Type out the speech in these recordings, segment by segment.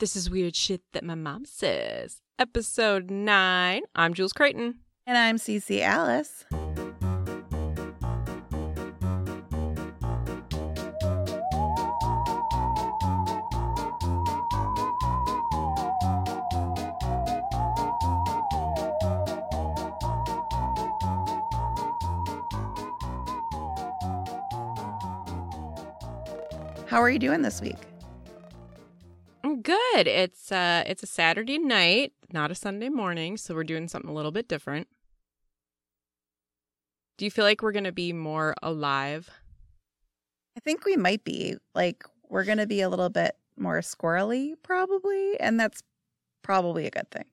This is weird shit that my mom says. Episode 9. I'm Jules Creighton. And I'm CiCi Alice. How are you doing this week? Good. It's uh it's a Saturday night, not a Sunday morning, so we're doing something a little bit different. Do you feel like we're going to be more alive? I think we might be. Like, we're going to be a little bit more squirrely, probably. And that's probably a good thing.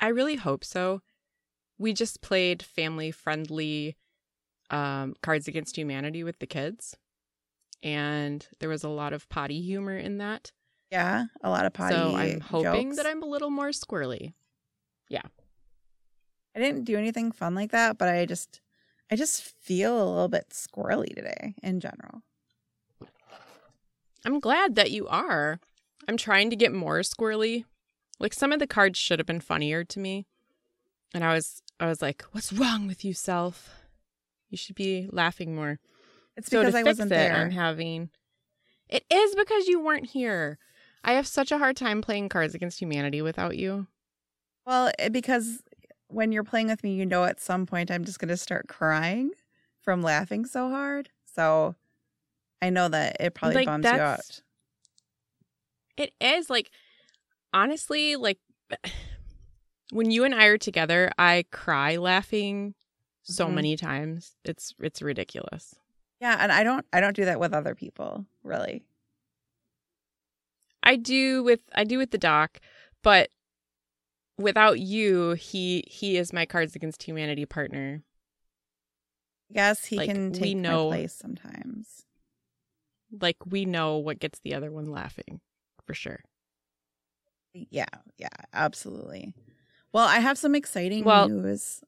I really hope so. We just played family friendly um, Cards Against Humanity with the kids, and there was a lot of potty humor in that. Yeah, a lot of potty. so I'm hoping jokes. that I'm a little more squirrely. Yeah. I didn't do anything fun like that, but I just, I just feel a little bit squirrely today in general. I'm glad that you are. I'm trying to get more squirrely. Like some of the cards should have been funnier to me. And I was I was like, "What's wrong with you, self? You should be laughing more." It's so because I wasn't it, there. I'm having It is because you weren't here. I have such a hard time playing Cards Against Humanity without you. Well, because when you're playing with me, you know at some point I'm just going to start crying from laughing so hard. So I know that it probably Like, bums you out. It is like honestly like when you and I are together, I cry laughing so Mhm. many times. It's it's ridiculous. Yeah, and I don't I don't do that with other people, really. I do with I do with the doc, but without you, he he is my Cards Against Humanity partner. I guess he Like, can take know- my place sometimes. Like we know what gets the other one laughing, for sure. Yeah, yeah, absolutely. Well, I have some exciting Well- news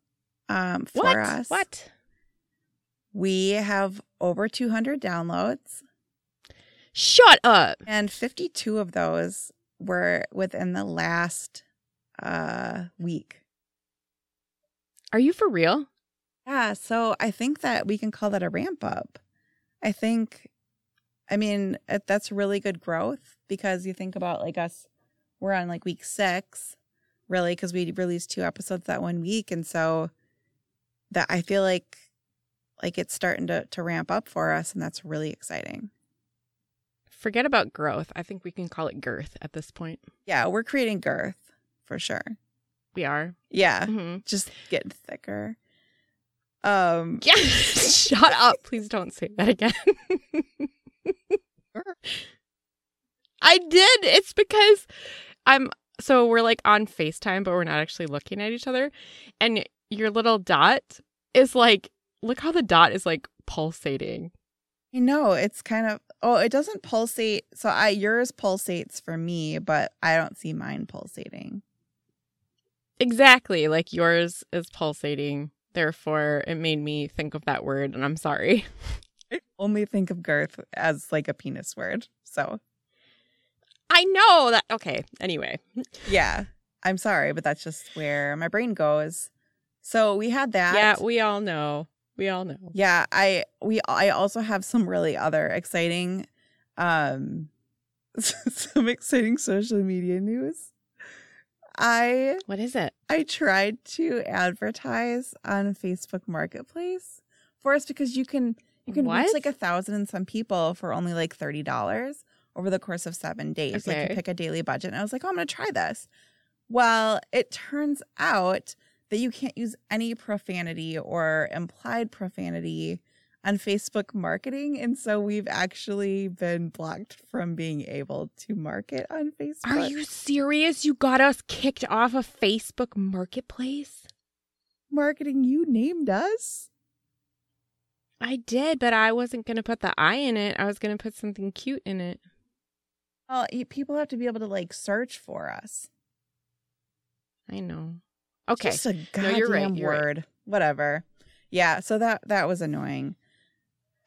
um for what? us. What? We have over 200 downloads Shut up. and 52 of those were within the last uh week. Are you for real? Yeah, so I think that we can call that a ramp up. I think, I mean, that's really good growth because you think about like us, we're on like week six, really, because we released two episodes that one week. And so that I feel like, like it's starting to, to ramp up for us. And that's really exciting. Forget about growth. I think we can call it girth at this point. Yeah, we're creating girth for sure. We are. Yeah, hmm just getting thicker. Um, Yeah. Shut up. Please don't say that again. I did. It's because I'm so we're like on FaceTime, but we're not actually looking at each other. And your little dot is like, look how the dot is like pulsating. You know, it's kind of oh, it doesn't pulsate. So I yours pulsates for me, but I don't see mine pulsating. Exactly. Like yours is pulsating. Therefore, it made me think of that word, and I'm sorry. I only think of girth as like a penis word. So I know that. Okay. Anyway. yeah, I'm sorry, but that's just where my brain goes. So we had that. Yeah, we all know. We all know. yeah. I we I also have some really other exciting, um, some exciting social media news. I What is it? I tried to advertise on Facebook Marketplace for us because you can you can reach like a thousand and some people for only like thirty dollars over the course of seven days. Like Okay. you pick a daily budget, and I was like, oh, I'm gonna try this. Well, it turns out that you can't use any profanity or implied profanity on Facebook marketing, and so we've actually been blocked from being able to market on Facebook. Are you serious? You got us kicked off of Facebook Marketplace? marketing? You named us. I did, but I wasn't going to put the I in it. I was going to put something cute in it. Well, people have to be able to like search for us. I know. Okay. Just a No, goddamn you're right, you're right. word. Whatever. Yeah, so that that was annoying.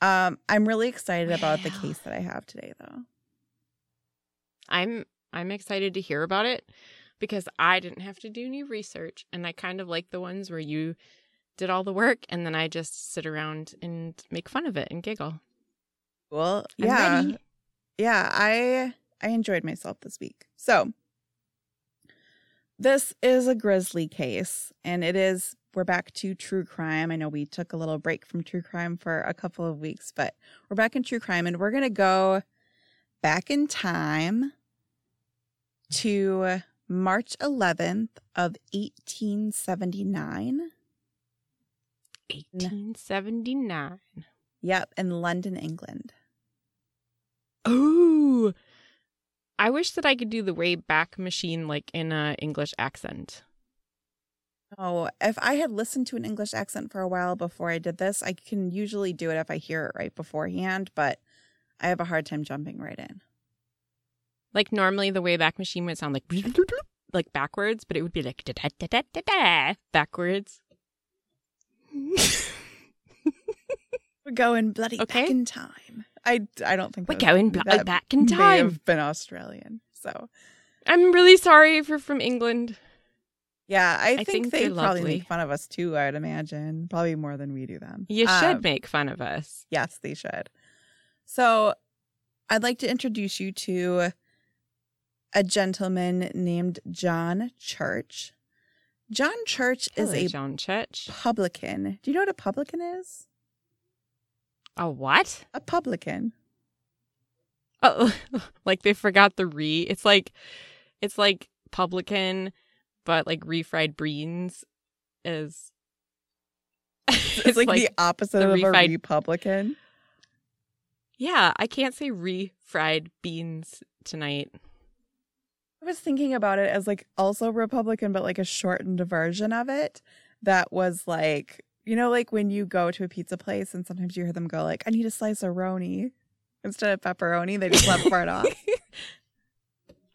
Um, I'm really excited about the case that I have today, though. I'm I'm excited to hear about it because I didn't have to do any research. And I kind of like the ones where you did all the work and then I just sit around and make fun of it and giggle. Well, I'm yeah. ready. Yeah, I I enjoyed myself this week. So, this is a grisly case and it is we're back to true crime. I know we took a little break from true crime for a couple of weeks, but we're back in true crime and we're going to go back in time to March 11th of 1879. 1879. Yep, in London, England. Oh, I wish that I could do the way back machine like in a English accent. Oh, if I had listened to an English accent for a while before I did this, I can usually do it if I hear it right beforehand, but I have a hard time jumping right in. Like normally the way back machine would sound like like backwards, but it would be like da da da da da da backwards. We're going bloody Okay. back in time. I, I don't think We're that- going that back in may time. have been Australian. So I'm really sorry if you're from England. yeah, I, I think, think they probably lovely. make fun of us too. I'd imagine probably more than we do them. You Um, should make fun of us. Yes, they should. So, I'd like to introduce you to a gentleman named John Church. John Church is a John Church. publican. Do you know what a publican is? A what? A publican. Oh, like they forgot the re. It's like, it's like publican, but like refried beans is. It's, like, the opposite the of a republican. yeah. I can't say refried beans tonight. I was thinking about it as like also Republican, but like a shortened version of it that was like, you know, like when you go to a pizza place and sometimes you hear them go like, I need a slice of roni instead of pepperoni. They just left part off.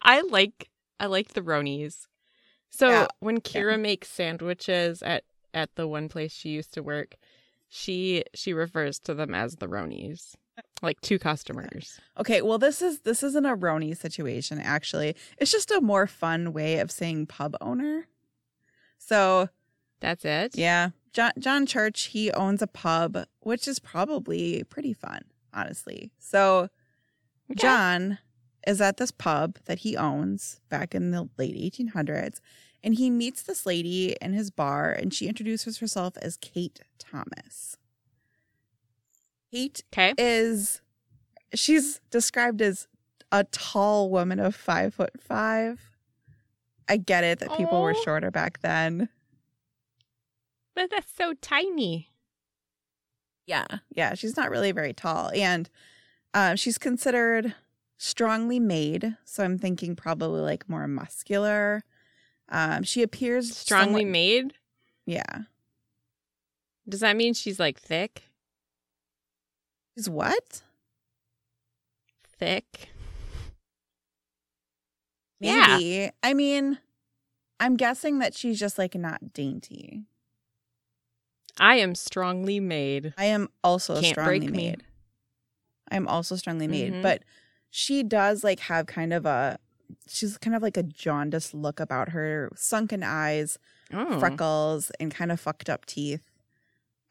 I like I like the Ronies. So Yeah, when Kira makes sandwiches at at the one place she used to work, she she refers to them as the Ronies, like two customers. Okay, well this is this isn't a roni situation actually. It's just a more fun way of saying pub owner. So That's it. yeah, John John Church, he owns a pub, which is probably pretty fun, honestly. So Okay. John is at this pub that he owns back in the late 1800s, and he meets this lady in his bar, and she introduces herself as Kate Thomas. Kate Okay. is, she's described as a tall woman of five foot five. I get it that people were oh. shorter back then. But that's so tiny. Yeah. Yeah. She's not really very tall. And uh, she's considered strongly made. So I'm thinking probably like more muscular. Um, she appears Strongly somewhat- made. Yeah. Does that mean she's like thick? She's what? Thick. Yeah. Maybe. I mean, I'm guessing that she's just like not dainty. I am strongly made. I am also Can't strongly break me. made. I'm also strongly made, Mhm. but she does like have kind of a she's kind of like a jaundiced look about her, sunken eyes, Oh. freckles, and kind of fucked up teeth.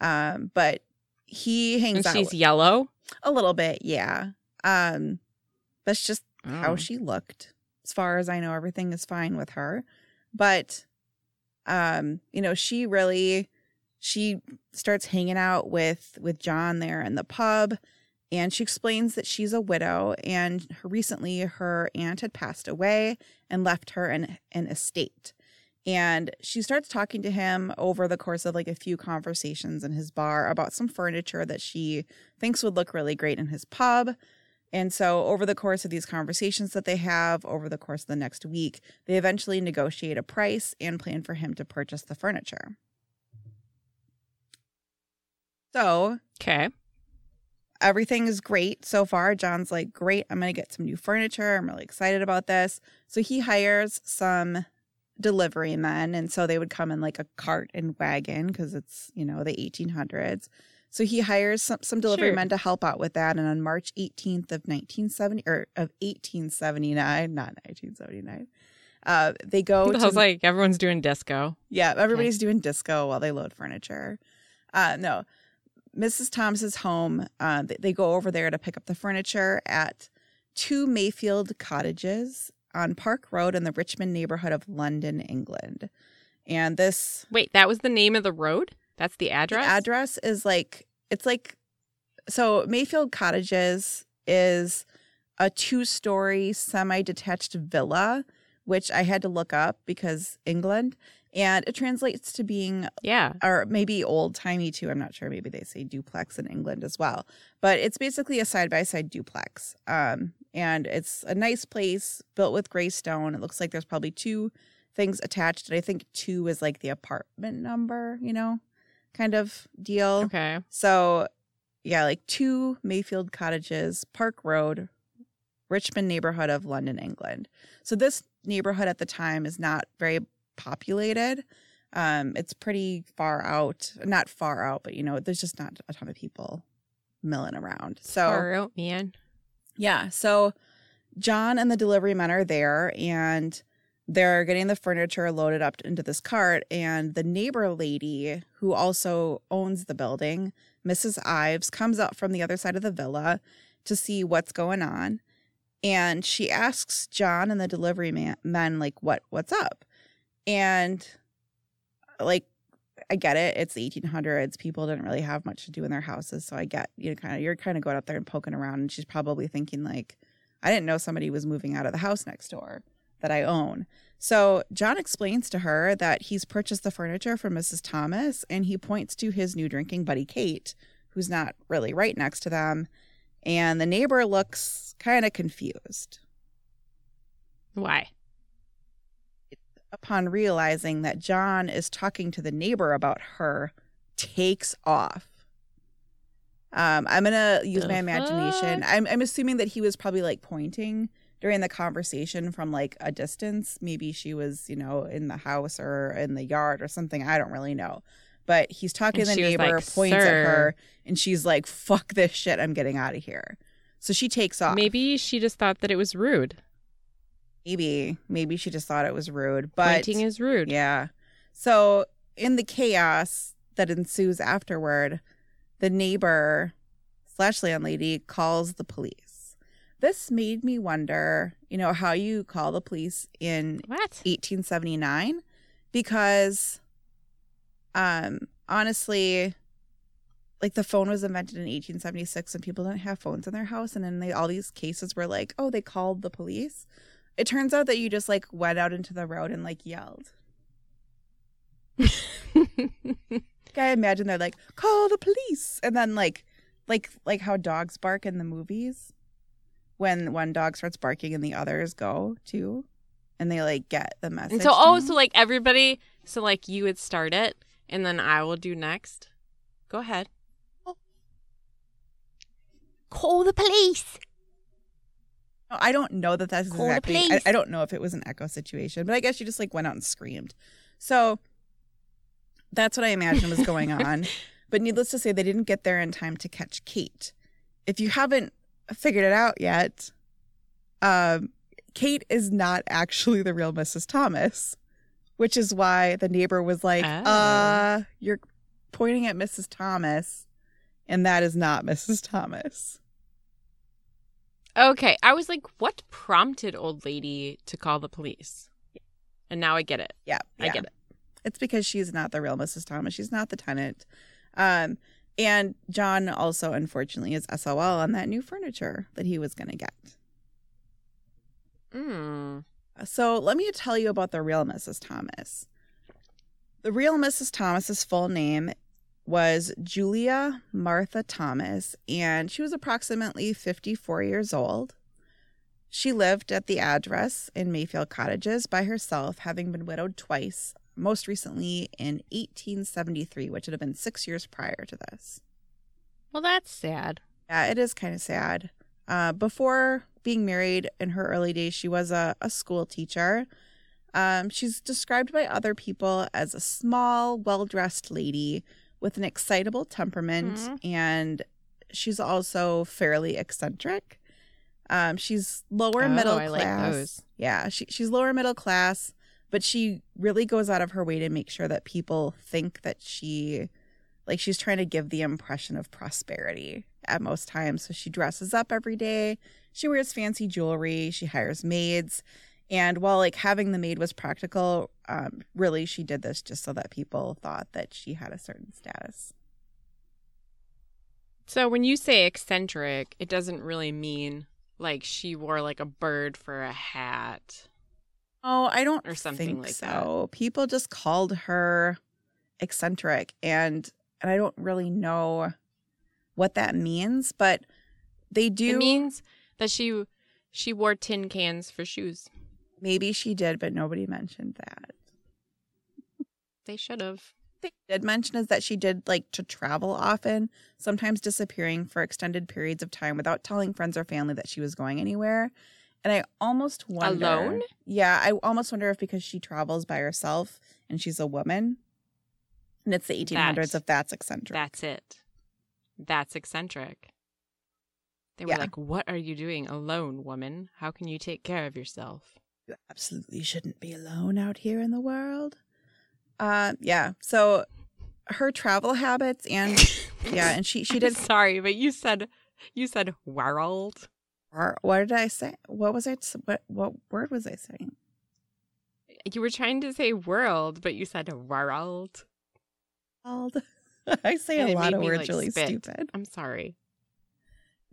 Um, but he hangs And out she's yellow. a little bit, yeah. Um, that's just how Oh. she looked. As far as I know, everything is fine with her. But um, you know, she really she starts hanging out with with John there in the pub and she explains that she's a widow and her, recently her aunt had passed away and left her an, an estate. And she starts talking to him over the course of like a few conversations in his bar about some furniture that she thinks would look really great in his pub. And so, over the course of these conversations that they have over the course of the next week, they eventually negotiate a price and plan for him to purchase the furniture. So, Okay. everything is great so far. John's like, Great, I'm going to get some new furniture. I'm really excited about this. So, he hires some delivery men. And so, they would come in like a cart and wagon because it's, you know, the 1800s So he hires some, some delivery Sure. men to help out with that. And on March 18th of 1970 or of 1879, not 1979, uh, they go I to was like, everyone's doing disco. yeah, everybody's doing disco while they load furniture. Uh, no, Mrs. Thomas's home. Uh, they, they go over there to pick up the furniture at two Mayfield cottages on Park Road in the Richmond neighborhood of London, England. And this Wait, that was the name of the road? That's the address? the address is like it's like so Mayfield Cottages is a two-story semi-detached villa, which I had to look up because England, and it translates to being yeah. or maybe old timey too. I'm not sure. Maybe they say duplex in England as well. But it's basically a side by side duplex. Um, and it's a nice place built with gray stone. It looks like there's probably two things attached. And I think two is like the apartment number, you know, kind of deal. Okay. So, yeah, like two Mayfield cottages, Park Road, Richmond neighborhood of London, England. So, this neighborhood at the time is not very populated. Um, it's pretty far out, not far out, but you know, there's just not a ton of people milling around. So, Far out, man. yeah. So John and the delivery men are there and they're getting the furniture loaded up into this cart. And the neighbor lady, who also owns the building, Mrs. Ives, comes up from the other side of the villa to see what's going on. And she asks John and the delivery man, men, like, what, what's up? And uh, like, I get it. It's the 1800s. People didn't really have much to do in their houses. So I get, you know, kind of, you're kind of going out there and poking around. And she's probably thinking, like, I didn't know somebody was moving out of the house next door that I own. So John explains to her that he's purchased the furniture from Mrs. Thomas and he points to his new drinking buddy, Kate, who's not really right next to them. And the neighbor looks kind of confused Why? Upon realizing that John is talking to the neighbor about her, takes off. Um, I'm gonna use my The imagination. fuck? I'm I'm assuming that he was probably like pointing during the conversation from like a distance. Maybe she was, you know, in the house or in the yard or something. I don't really know. But he's talking And to the neighbor, like, points at her, and she's like, "Fuck this shit! I'm getting out of here." So she takes off. Maybe she just thought that it was rude. Maybe, maybe she just thought it was rude. But Pointing is rude. Yeah. So in the chaos that ensues afterward, the neighbor slash landlady calls the police. This made me wonder, you know, how you call the police in What? 1879 because um honestly like the phone was invented in 1876 and people didn't have phones in their house and then they all these cases were like oh they called the police it turns out that you just like went out into the road and like yelled I imagine they're like, call the police, and then like, like, like how dogs bark in the movies, when one dog starts barking and the others go too, and they like get the message. and so, oh, down. so like everybody, so like you would start it and then I will do next. Go ahead. Call the police. I don't know that that's Call exactly. I. I don't know if it was an echo situation, but I guess you just like went out and screamed. So that's what I imagine was going on. but needless to say, they didn't get there in time to catch Kate. If you haven't figured it out yet, um, Kate is not actually the real Mrs. Thomas, which is why the neighbor was like, Oh. "Uh, you're pointing at Mrs. Thomas, and that is not Mrs. Thomas." Okay, I was like, what prompted old lady to call the police? And now I get it. Yeah, I yeah. get it. It's because she's not the real Mrs. Thomas. She's not the tenant. Um, and John also, unfortunately, is SOL on that new furniture that he was going to get. Mm. So let me tell you about the real Mrs. Thomas. The real Mrs. Thomas's full name was Julia Martha Thomas, and she was approximately 54 years old. She lived at the address in Mayfield Cottages by herself, having been widowed twice, most recently in 1873, which would have been six years prior to this. Well, that's sad. Yeah, it is kind of sad. Uh, before being married in her early days, she was a, a school teacher. Um, she's described by other people as a small, well dressed lady with an excitable temperament, Mhm. and she's also fairly eccentric. Um, she's lower Oh, middle I like class. those. Yeah, she, she's lower middle class, but she really goes out of her way to make sure that people think that she, like, she's trying to give the impression of prosperity at most times. So she dresses up every day. She wears fancy jewelry. She hires maids. And while like having the maid was practical, um, really she did this just so that people thought that she had a certain status. So when you say eccentric, it doesn't really mean like she wore like a bird for a hat. Oh, I don't Or something think like so. People just called her eccentric, and and I don't really know what that means, but they do. It means that she she wore tin cans for shoes. Maybe she did, but nobody mentioned that. They should have. They did mention is that she did like to travel often, sometimes disappearing for extended periods of time without telling friends or family that she was going anywhere. And I almost wonder Alone? Yeah, I almost wonder if because she travels by herself and she's a woman, and it's the 1800s, That- if that's eccentric. That's it. That's eccentric. They were Yeah. like, "What are you doing alone, woman? How can you take care of yourself?" You absolutely shouldn't be alone out here in the world. Uh, yeah. So her travel habits and yeah, and she she I'm did. sorry, but you said you said world. What did I say? What was I? What what word was I saying? You were trying to say world, but you said world. World. I say And a lot of words like, really spit. stupid. I'm sorry.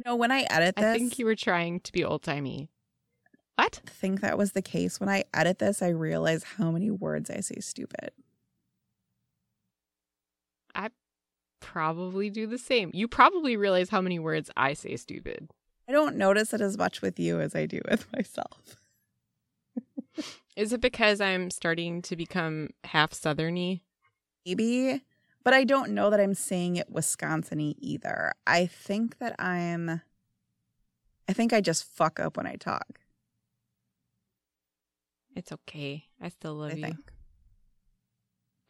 No, when I edit this, I think you were trying to be old timey. What? I think that was the case. When I edit this, I realize how many words I say stupid. I probably do the same. You probably realize how many words I say stupid. I don't notice it as much with you as I do with myself. Is it because I'm starting to become half southerny? maybe, but I don't know that I'm saying it Wisconsiny either. I think that I'm, I think I just fuck up when I talk. It's okay. I still love I you. think.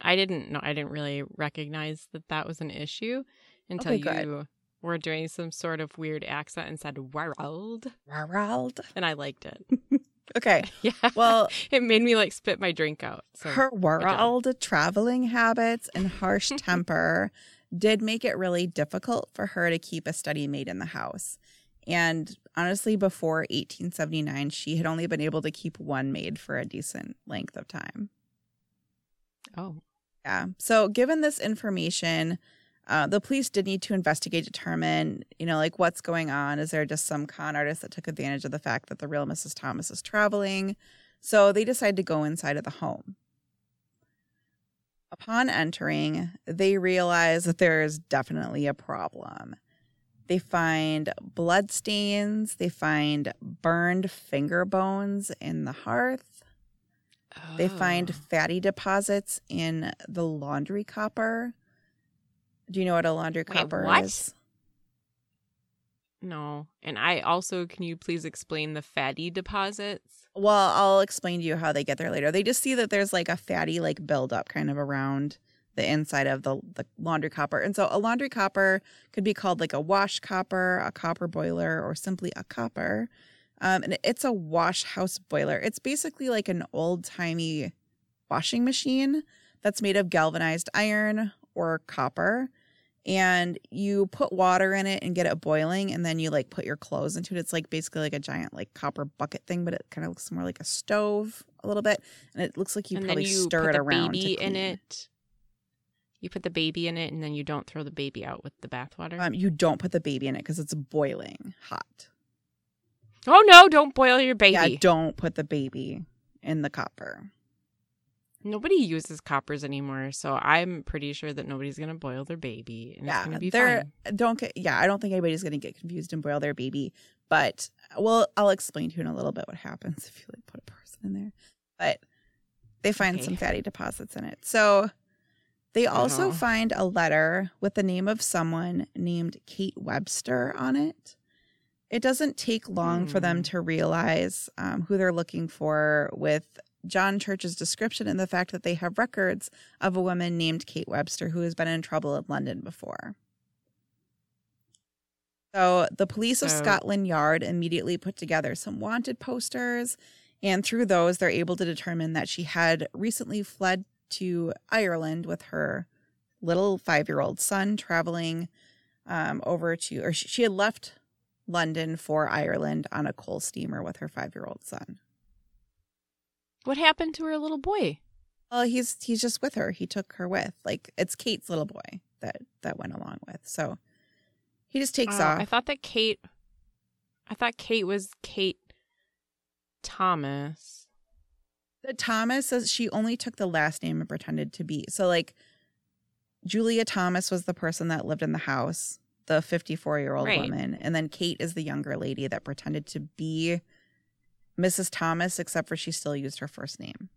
I didn't know. I didn't really recognize that that was an issue until Okay, good. you were doing some sort of weird accent and said "world," World. and I liked it. Okay. yeah. Well, it made me like spit my drink out. So her world traveling habits and harsh temper did make it really difficult for her to keep a steady maid in the house. And honestly, before 1879, she had only been able to keep one maid for a decent length of time. oh, Yeah. So, given this information, uh, the police did need to investigate, determine, you know, like what's going on. Is there just some con artist that took advantage of the fact that the real Mrs. Thomas is traveling? So they decide to go inside of the home. Upon entering, they realize that there is definitely a problem. They find blood stains, they find burned finger bones in the hearth. They find Oh. fatty deposits in the laundry copper. Do you know what a laundry Wait, copper what? is? no. And I also, can you please explain the fatty deposits? Well, I'll explain to you how they get there later. They just see that there's like a fatty like buildup kind of around the inside of the, the laundry copper. And so a laundry copper could be called like a wash copper, a copper boiler, or simply a copper. Um, and it's a wash house boiler. It's basically like an old timey washing machine that's made of galvanized iron or copper. And you put water in it and get it boiling, and then you like put your clothes into it. It's like basically like a giant like copper bucket thing, but it kind of looks more like a stove a little bit, and it looks like you and probably then you stir put it around baby in it. You put the baby in it, and then you don't throw the baby out with the bathwater. Um, you don't put the baby in it because it's boiling hot. oh no! Don't boil your baby. Yeah, don't put the baby in the copper. Nobody uses coppers anymore, so I'm pretty sure that nobody's gonna boil their baby, Yeah, they're fine. don't get. Yeah, I don't think anybody's gonna get confused and boil their baby. But well, I'll explain to you in a little bit what happens if you like put a person in there. But they find Okay. some fatty deposits in it. So they also Uh-huh. find a letter with the name of someone named Kate Webster on it. It doesn't take long for them Hmm. to realize um, who they're looking for with John Church's description and the fact that they have records of a woman named Kate Webster who has been in trouble in London before. So the police of So- Scotland Yard immediately put together some wanted posters, and through those, they're able to determine that she had recently fled to Ireland with her little five year old son, traveling um, over to, or she, she had left London for Ireland on a coal steamer with her five year old son. What happened to her little boy? Well, he's he's just with her. He took her with. Like it's Kate's little boy that that went along with. So he just takes Oh, off. I thought that Kate. I thought Kate was Kate Thomas. Thomas says she only took the last name and pretended to be. So like Julia Thomas was the person that lived in the house, the 54 year old Right. woman, and then Kate is the younger lady that pretended to be Mrs. Thomas, except for she still used her first name,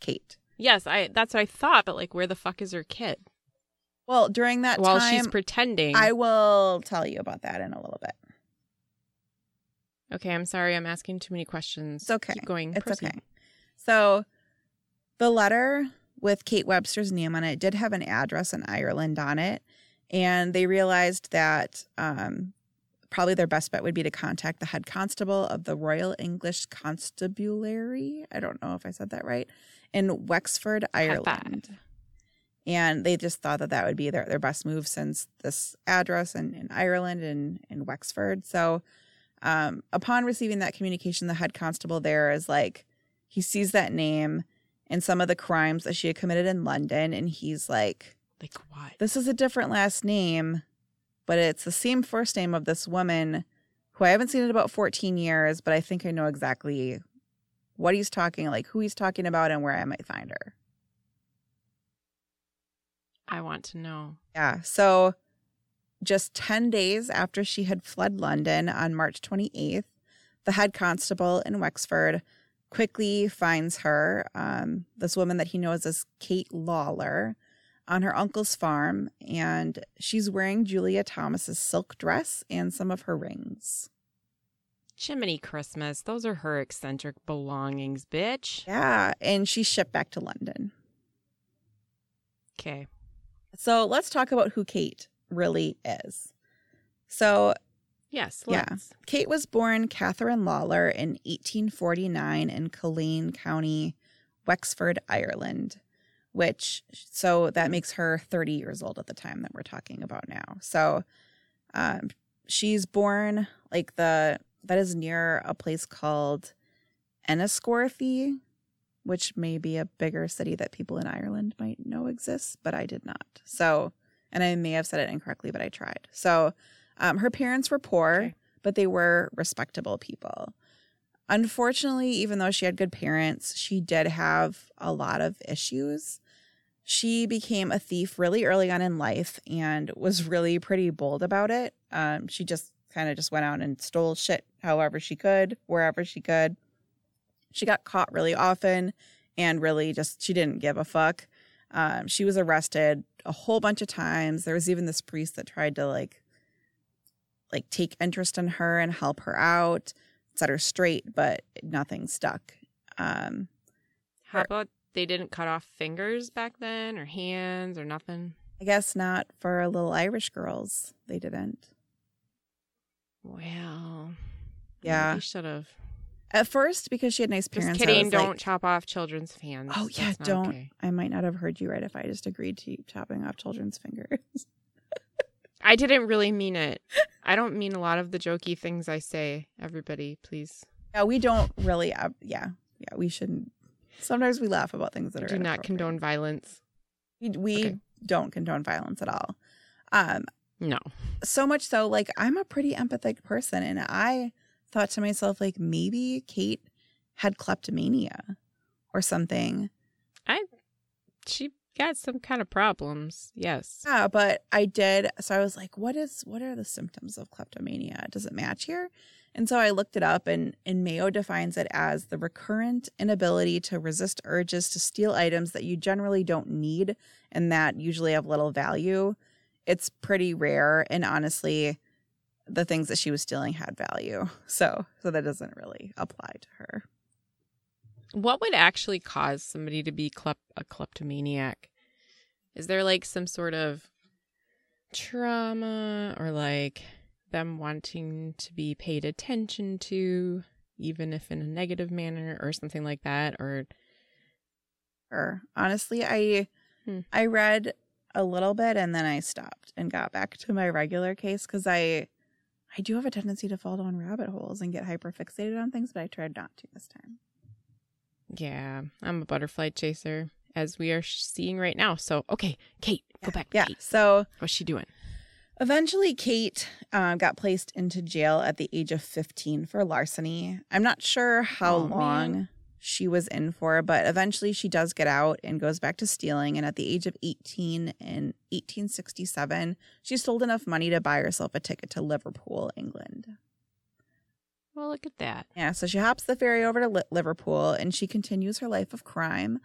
Kate. Yes, I. That's what I thought. But like, where the fuck is her kid? Well, during that While time, she's pretending. I will tell you about that in a little bit. Okay, I'm sorry. I'm asking too many questions. It's okay. Keep going. It's Proceed. okay. So the letter with Kate Webster's name on it did have an address in Ireland on it. And they realized that um, probably their best bet would be to contact the head constable of the Royal English Constabulary. I don't know if I said that right. In Wexford, Ireland. And they just thought that that would be their, their best move since this address in, in Ireland and in Wexford. So um, upon receiving that communication, the head constable there is like, he sees that name and some of the crimes that she had committed in London. And he's like, Like what? this is a different last name, but it's the same first name of this woman who I haven't seen in about 14 years, but I think I know exactly what he's talking, like who he's talking about and where I might find her. I want to know. Yeah. So just 10 days after she had fled London on March 28th, the head constable in Wexford quickly finds her, um, this woman that he knows as Kate Lawler, on her uncle's farm. And she's wearing Julia Thomas's silk dress and some of her rings. Chimney Christmas. Those are her eccentric belongings, bitch. Yeah. And she's shipped back to London. Okay. So let's talk about who Kate really is. So Yes. Yeah. Let's. Kate was born Catherine Lawler in 1849 in Killeen County, Wexford, Ireland, which so that makes her 30 years old at the time that we're talking about now. So um, she's born like the that is near a place called Enniscorthy, which may be a bigger city that people in Ireland might know exists, but I did not. So, and I may have said it incorrectly, but I tried. So, um, her parents were poor, Okay. but they were respectable people. Unfortunately, even though she had good parents, she did have a lot of issues. She became a thief really early on in life and was really pretty bold about it. Um, she just kind of just went out and stole shit however she could, wherever she could. She got caught really often and really just, she didn't give a fuck. Um, she was arrested a whole bunch of times. There was even this priest that tried to like like take interest in her and help her out, set her straight, but nothing stuck. Um, How about they didn't cut off fingers back then, or hands, or nothing? I guess not for little Irish girls. They didn't. Well. Yeah. Should have. At first, because she had nice Just parents. I kidding. Don't like, chop off children's hands. Oh yeah, don't. okay. I might not have heard you right if I just agreed to chopping off children's fingers. I didn't really mean it. I don't mean a lot of the jokey things I say. Everybody, please yeah, we don't really. Uh, yeah, yeah, we shouldn't. Sometimes we laugh about things that I are do not condone violence. We, we Okay. don't condone violence at all. Um, No. so much so like i'm a pretty empathetic person and i thought to myself like maybe kate had kleptomania or something I She got some kind of problems. Yes. yeah but i did so i was like what is what are the symptoms of kleptomania does it match here and so i looked it up and and mayo defines it as the recurrent inability to resist urges to steal items that you generally don't need and that usually have little value it's pretty rare and honestly the things that she was stealing had value so so that doesn't really apply to her What would actually cause somebody to be klep- a kleptomaniac? Is there like some sort of trauma or like them wanting to be paid attention to, even if in a negative manner or something like that? Or Or honestly, I Hmm. I read a little bit and then I stopped and got back to my regular case because I I do have a tendency to fall down rabbit holes and get hyper fixated on things, but I tried not to this time. Yeah, I'm a butterfly chaser, as we are seeing right now. So okay, Kate, go back. Yeah. Kate. So What's she doing? Eventually, Kate um, got placed into jail at the age of 15 for larceny. I'm not sure how Oh, man. long she was in for, but eventually she does get out and goes back to stealing. And at the age of 18 in 1867, she sold enough money to buy herself a ticket to Liverpool, England. Well, look at that. Yeah, so she hops the ferry over to Liverpool and she continues her life of crime.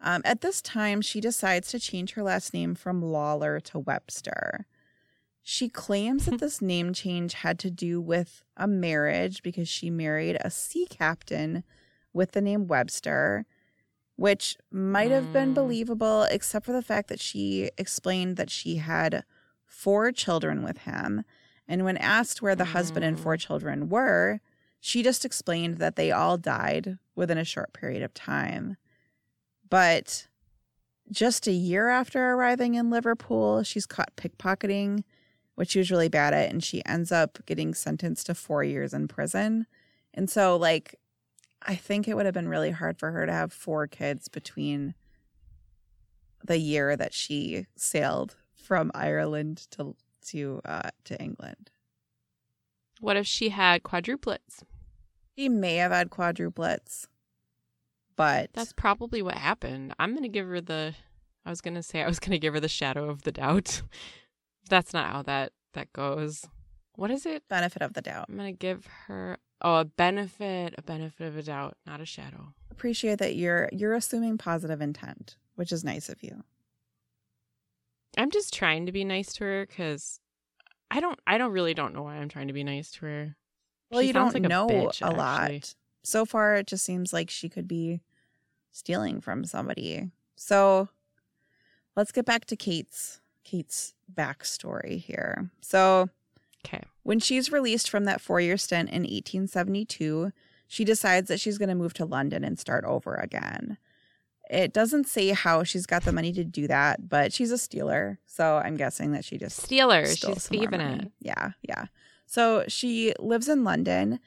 Um, at this time, she decides to change her last name from Lawler to Webster. She claims that this name change had to do with a marriage because she married a sea captain with the name Webster, which might have been Mm. believable, except for the fact that she explained that she had four children with him. And when asked where the husband and four mm. children were, she just explained that they all died within a short period of time. But just a year after arriving in Liverpool, she's caught pickpocketing, which she was really bad at, and she ends up getting sentenced to four years in prison. And so, like, I think it would have been really hard for her to have four kids between the year that she sailed from Ireland to to uh, to England. What if she had quadruplets? She may have had quadruplets, but That's probably what happened. I'm gonna give her the. I was gonna say I was gonna give her the shadow of the doubt. That's not how that that goes. What is it? benefit of the doubt. I'm gonna give her oh a benefit, a benefit of a doubt, not a shadow. Appreciate that you're you're assuming positive intent, which is nice of you. I'm just trying to be nice to her because I don't. I don't really don't know why I'm trying to be nice to her. Well, She you don't like a know bitch, a lot. So far, it just seems like she could be stealing from somebody. So let's get back to Kate's Kate's backstory here. So Okay. when she's released from that four year stint in 1872, she decides that she's going to move to London and start over again. It doesn't say how she's got the money to do that, but she's a stealer. So I'm guessing that she just Stealer. She's thieving it. Yeah, yeah. So she lives in London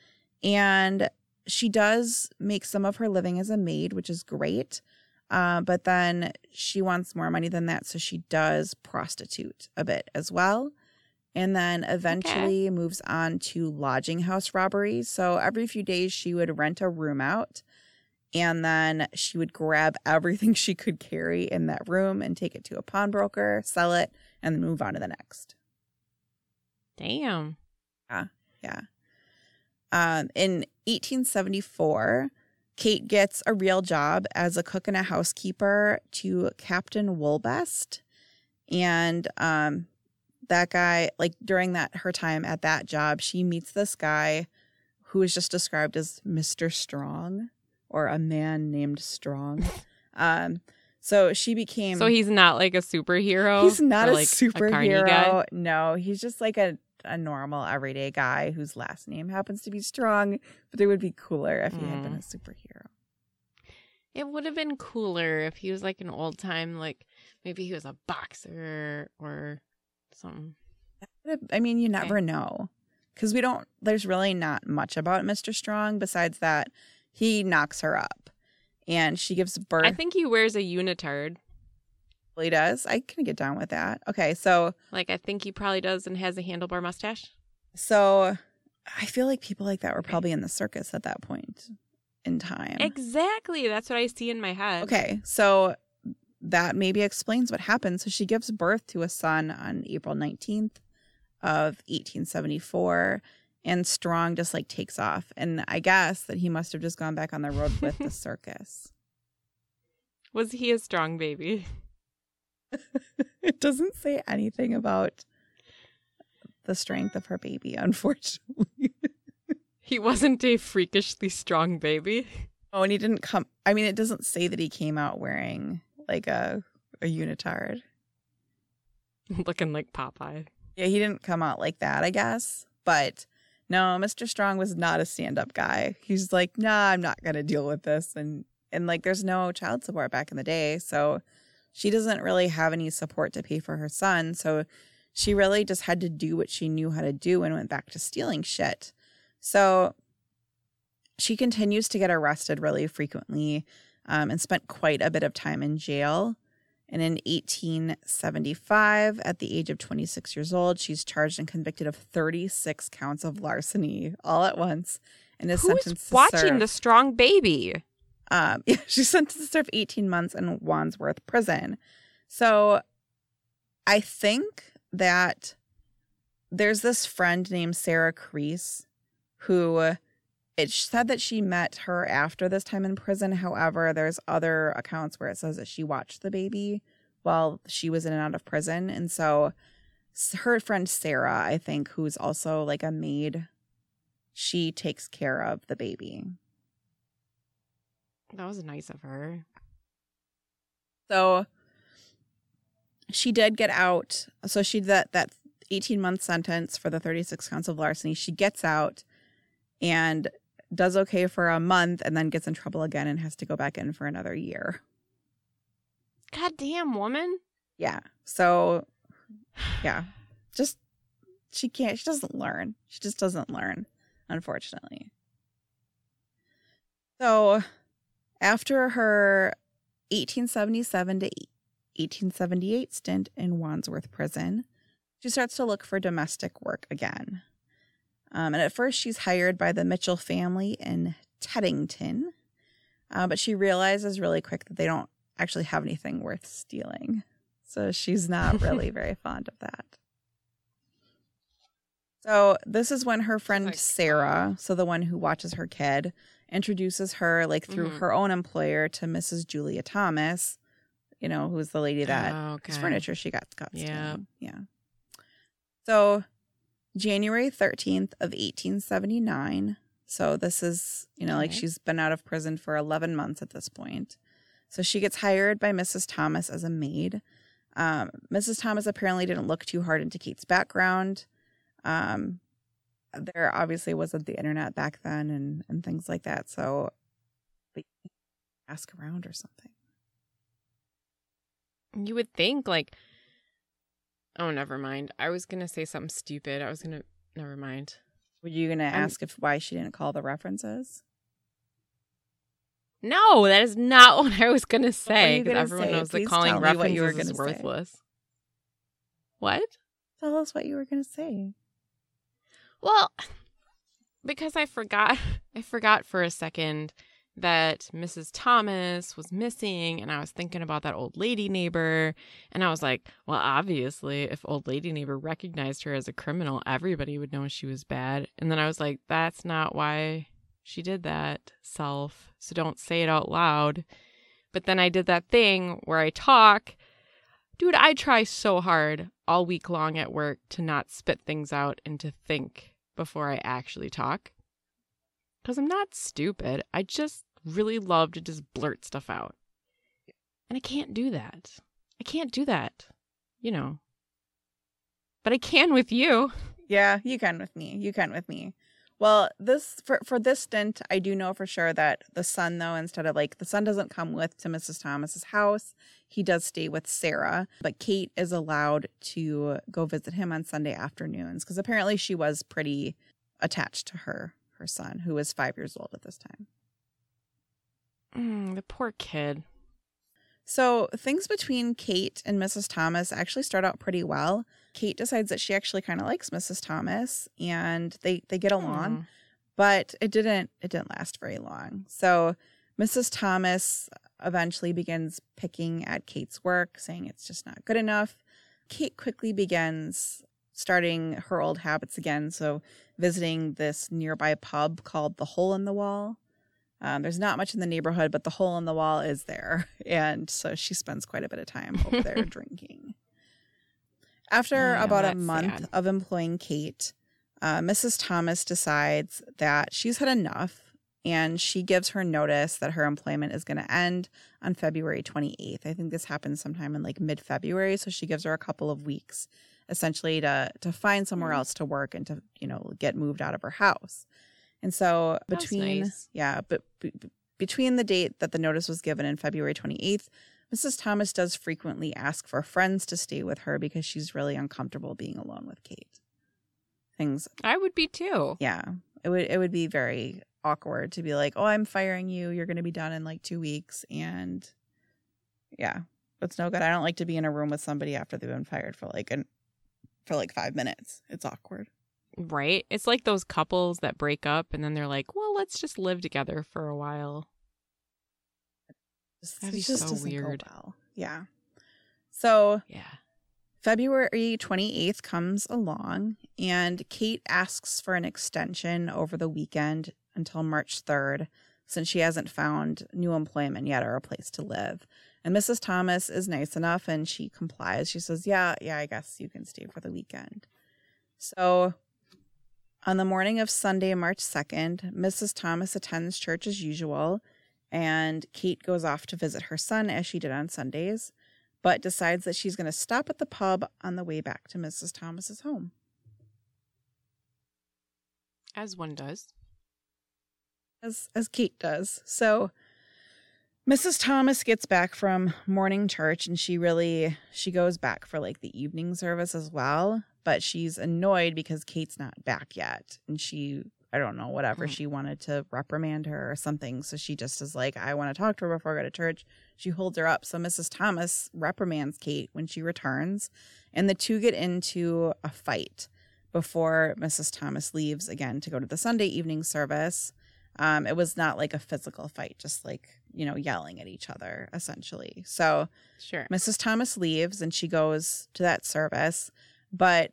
and she does make some of her living as a maid, which is great. Uh, but then she wants more money than that. So she does prostitute a bit as well. And then eventually moves on to lodging house robberies. So every few days she would rent a room out and then she would grab everything she could carry in that room and take it to a pawnbroker, sell it, and then move on to the next. Damn. Yeah. Um, in 1874, Kate gets a real job as a cook and a housekeeper to Captain Woolbest. And um, that guy, like during that her time at that job, she meets this guy who is just described as Mr. Strong or a man named Strong. um, so she became So he's not like a superhero. He's not a like, superhero. guy? no, he's just like a, a normal everyday guy whose last name happens to be Strong, but it would be cooler if he had been a Mm. superhero. It would have been cooler if he was like an old time, like maybe he was a boxer or something. I mean, you Okay. never know because we don't, there's really not much about Mr. Strong besides that he knocks her up and she gives birth. I think he wears a unitard. he does. I can get down with that. Okay. So, Like I think he probably does and has a handlebar mustache. so I feel like people like that were probably in the circus at that point in time. Exactly. That's what I see in my head. Okay, so that maybe explains what happened. So she gives birth to a son on April 19th of 1874 and Strong just like takes off. And I guess that he must have just gone back on the road with the circus. Was he a strong baby? it doesn't say anything about the strength of her baby, unfortunately. He wasn't a freakishly strong baby. Oh, and he didn't come. I mean, it doesn't say that he came out wearing like a a unitard. Looking like Popeye. Yeah, he didn't come out like that, I guess. But no, Mr. Strong was not a stand-up guy. He's like, "Nah, I'm not to deal with this." And and like there's no child support back in the day, so she doesn't really have any support to pay for her son, so she really just had to do what she knew how to do and went back to stealing shit. So she continues to get arrested really frequently um, and spent quite a bit of time in jail. And in 1875, at the age of 26 years old, she's charged and convicted of 36 counts of larceny all at once and is Who sentenced watching serve, the strong baby? um, yeah, she's sentenced to serve 18 months in Wandsworth prison. So I think that there's this friend named Sarah Crease who it said that she met her after this time in prison. However, there's other accounts where it says that she watched the baby while she was in and out of prison. And so her friend Sarah, I think, who's also like a maid, she takes care of the baby. That was nice of her. So she did get out. So she that that 18 month sentence for the 36 counts of larceny. She gets out and does okay for a month and then gets in trouble again and has to go back in for another year. God damn woman. Yeah. So yeah. Just she can't she doesn't learn. She just doesn't learn, unfortunately. So after her 1877 to 1878 stint in Wandsworth Prison, she starts to look for domestic work again. Um, and at first, she's hired by the Mitchell family in Teddington, uh, but she realizes really quick that they don't actually have anything worth stealing. So she's not really very fond of that. So this is when her friend Sarah, so the one who watches her kid, introduces her like through Mhm. her own employer to Mrs. Julia Thomas, you know, who's the lady that Oh, whose okay. furniture she got got Yeah. Yeah. So January 13th of 1879. So this is, you know, like she's been out of prison for 11 months at this point. So she gets hired by Mrs. Thomas as a maid. Um, Mrs. Thomas apparently didn't look too hard into Kate's background. Um, there obviously wasn't the internet back then and, and things like that. So but ask around or something. You would think like Oh, never mind. I was gonna say something stupid. I was gonna never mind. Were you going to I'm- ask if why she didn't call the references? No, that is not what I was gonna say. Because everyone say? knows that calling tell you were references is gonna say. worthless. What? Tell us what you were going to say. Well, because I forgot I forgot for a second that Mrs. Thomas was missing and I was thinking about that old lady neighbor and I was like, well, obviously if old lady neighbor recognized her as a criminal, everybody would know she was bad. And then I was like, that's not why she did that, self. So don't say it out loud. But then I did that thing where I talk Dude, I try so hard all week long at work to not spit things out and to think before I actually talk. Because I'm not stupid. I just really love to just blurt stuff out. And I can't do that. I can't do that. You know. But I can with you. Yeah, you can with me. You can with me. Well, this for for this stint, I do know for sure that the son, though, instead of like the son doesn't come with to Mrs. Thomas's house, he does stay with Sarah. But Kate is allowed to go visit him on Sunday afternoons because apparently she was pretty attached to her her son, who was five years old at this time. Mm, the poor kid. So things between Kate and Mrs. Thomas actually start out pretty well. Kate decides that she actually kind of likes Mrs. Thomas and they they get along, Aw. but it didn't it didn't last very long. So Mrs. Thomas eventually begins picking at Kate's work, saying it's just not good enough. Kate quickly begins starting her old habits again, so visiting this nearby pub called the Hole in the Wall. Um, there's not much in the neighborhood, but the hole in the wall is there. And so she spends quite a bit of time over there drinking. After Oh, about a month sad. of employing Kate, uh, Mrs. Thomas decides that she's had enough and she gives her notice that her employment is going to end on February 28th. I think this happens sometime in like mid February. So she gives her a couple of weeks essentially to to find somewhere Mhm. else to work and to you know get moved out of her house. And so between nice. yeah, but b- between the date that the notice was given and February 28th, Mrs. Thomas does frequently ask for friends to stay with her because she's really uncomfortable being alone with Kate. Things I would be too. yeah it would it would be very awkward to be like oh i'm firing you you're going to be done in like two weeks and yeah it's no good i don't like to be in a room with somebody after they've been fired for like an for like five minutes it's awkward Right? It's like those couples that break up and then they're like, well, let's just live together for a while. That'd be so weird. well yeah so Yeah. February 28th comes along, and Kate asks for an extension over the weekend until March 3rd, since she hasn't found new employment yet or a place to live. And Mrs. Thomas is nice enough and she complies. She says, Yeah, yeah, I guess you can stay for the weekend. So on the morning of Sunday, March 2nd, Mrs. Thomas attends church as usual, and Kate goes off to visit her son as she did on Sundays but decides that she's going to stop at the pub on the way back to Mrs. Thomas's home. As one does. As as Kate does. So Mrs. Thomas gets back from morning church and she really she goes back for like the evening service as well, but she's annoyed because Kate's not back yet and she I don't know whatever Hmm. she wanted to reprimand her or something so she just is like I want to talk to her before I go to church. She holds her up so Mrs. Thomas reprimands Kate when she returns and the two get into a fight before Mrs. Thomas leaves again to go to the Sunday evening service. Um, it was not like a physical fight, just like, you know, yelling at each other, essentially. So Sure. Mrs. Thomas leaves and she goes to that service. But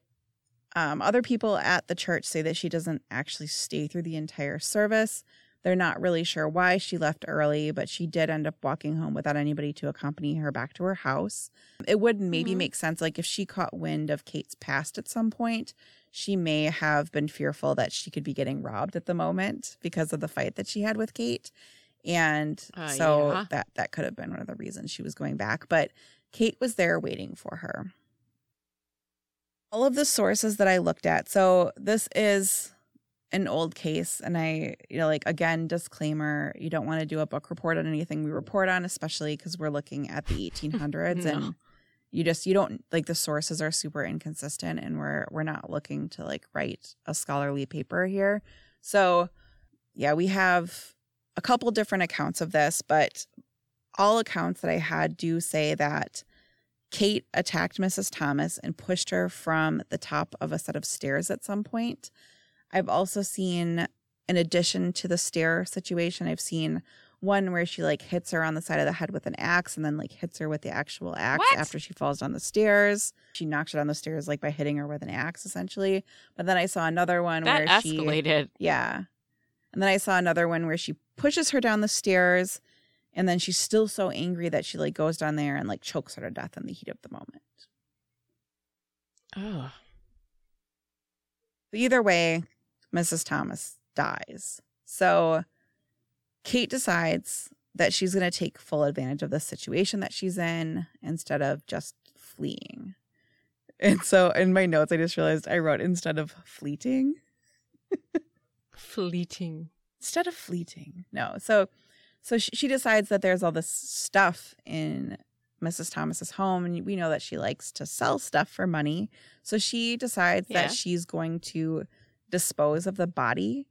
um, other people at the church say that she doesn't actually stay through the entire service. They're not really sure why she left early, but she did end up walking home without anybody to accompany her back to her house. It would maybe Mhm. make sense, like if she caught wind of Kate's past at some point, she may have been fearful that she could be getting robbed at the moment because of the fight that she had with Kate. And Uh, so yeah. that that could have been one of the reasons she was going back. But Kate was there waiting for her. All of the sources that I looked at, so this is an old case, and I, you know, like again, disclaimer: you don't want to do a book report on anything we report on, especially because we're looking at the 1800s, No. and you just you don't like the sources are super inconsistent, and we're we're not looking to like write a scholarly paper here. So, yeah, we have a couple different accounts of this, but all accounts that I had do say that Kate attacked Mrs. Thomas and pushed her from the top of a set of stairs at some point. I've also seen, in addition to the stair situation, I've seen one where she like hits her on the side of the head with an axe and then like hits her with the actual axe What? after she falls down the stairs. She knocks her down the stairs like by hitting her with an axe essentially. But then I saw another one That where she escalated. yeah. And then I saw another one where she pushes her down the stairs and then she's still so angry that she like goes down there and like chokes her to death in the heat of the moment. Oh. Either way, Mrs. Thomas dies. So Kate decides that she's going to take full advantage of the situation that she's in instead of just fleeing. And so in my notes, I just realized I wrote instead of fleeting. Fleeting. instead of fleeting no so so she, she decides that there's all this stuff in mrs thomas's home and we know that she likes to sell stuff for money so she decides Yeah. that she's going to dispose of the body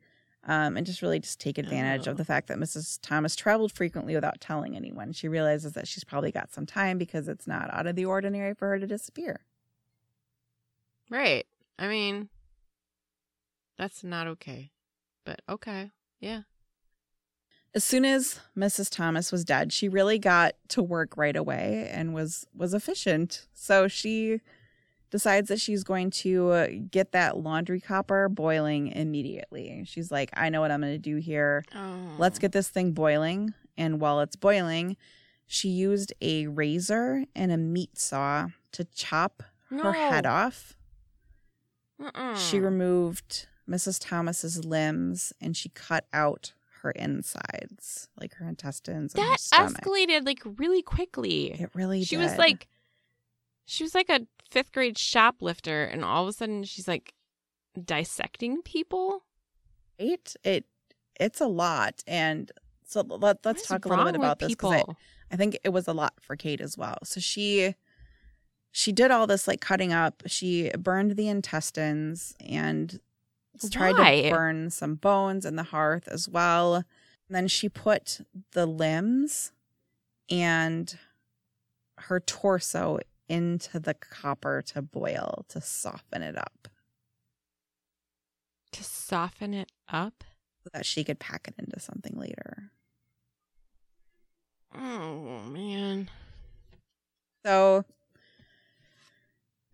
um, and just really just take advantage Oh. of the fact that mrs thomas traveled frequently without telling anyone she realizes that she's probably got some time because it's not out of the ordinary for her to disappear Right. I mean, that's not okay. But okay. Yeah. As soon as Mrs. Thomas was dead, she really got to work right away and was was efficient. So she decides that she's going to uh, get that laundry copper boiling immediately. She's like, "I know what I'm going to do here. Oh. Let's get this thing boiling." And while it's boiling, she used a razor and a meat saw to chop her head off. Uh-uh. She removed Mrs. Thomas's limbs and she cut out her insides, like her intestines. And her That escalated like really quickly. It really she was like she was like a fifth grade shoplifter and all of a sudden she's like dissecting people right? It it's a lot, and so let, let's talk a little bit about this because I. I think it was a lot for Kate as well. So she she did all this like cutting up. She burned the intestines and tried to burn some bones in the hearth as well. And then she put the limbs and her torso into the copper to boil to soften it up to soften it up so that she could pack it into something later. oh man So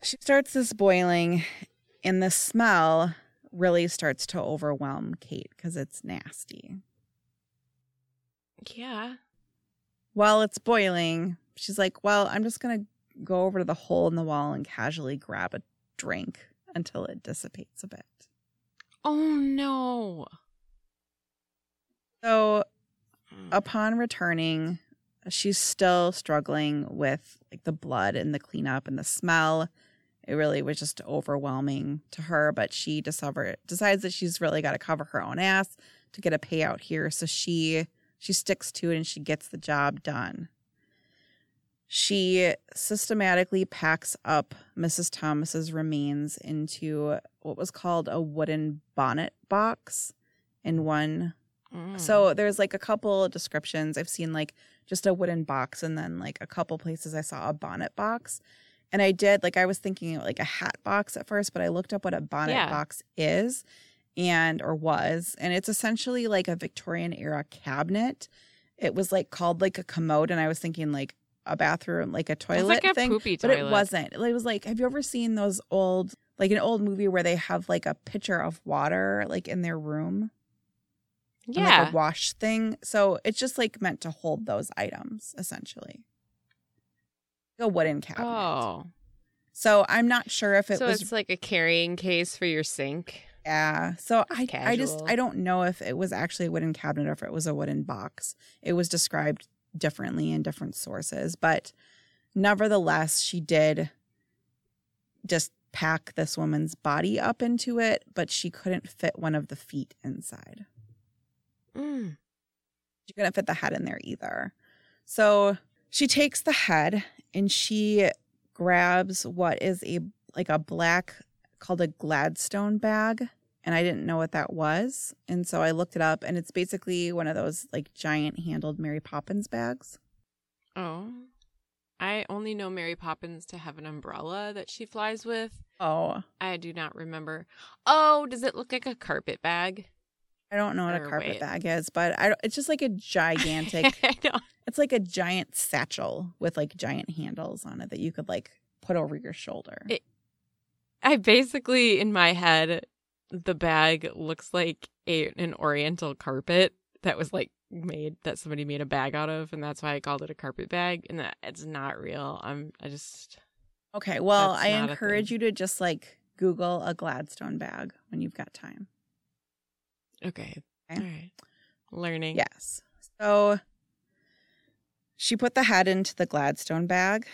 she starts this boiling, and the smell really starts to overwhelm Kate because it's nasty. yeah While it's boiling, she's like, Well, I'm just going to go over to the hole in the wall and casually grab a drink until it dissipates a bit. oh no So Mm. upon returning, she's still struggling with like the blood and the cleanup and the smell. It really was just overwhelming to her, but she discover, decides that she's really got to cover her own ass to get a payout here. So she she sticks to it and she gets the job done. She systematically packs up Mrs. Thomas's remains into what was called a wooden bonnet box in one Mm. so there's like a couple descriptions. I've seen like just a wooden box and then like a couple places I saw a bonnet box. And I did like I was thinking like a hat box at first, but I looked up what a bonnet Yeah. box is and or was, and it's essentially like a Victorian era cabinet. It was like called like a commode and I was thinking like a bathroom like a toilet like a thing, but toilet it wasn't. It was like have you ever seen those old like an old movie where they have like a pitcher of water like in their room? yeah like a wash thing. So it's just like meant to hold those items essentially. A wooden cabinet. oh So I'm not sure if it so was it's like a carrying case for your sink yeah. So I That's I just. I don't know if it was actually a wooden cabinet or if it was a wooden box. It was described differently in different sources, but nevertheless, she did just pack this woman's body up into it, but she couldn't fit one of the feet inside. Mm. She couldn't fit the head in there either. So she takes the head and she grabs what is a like a black called a Gladstone bag. And I didn't know what that was. And so I looked it up and it's basically one of those like giant handled Mary Poppins bags. oh i only know mary poppins to have an umbrella that she flies with Oh. i do not remember oh does it look like a carpet bag I don't know what a carpet wait. bag is, but I it's just like a gigantic I know. it's like a giant satchel with like giant handles on it that you could like put over your shoulder. It- I basically, in my head, the bag looks like a an oriental carpet that was like made that somebody made a bag out of, and that's why I called it a carpet bag. And that it's not real. I'm I just Okay, well, I encourage you to just like Google a Gladstone bag when you've got time. Okay. Okay. All right, learning. Yes. So she put the head into the Gladstone bag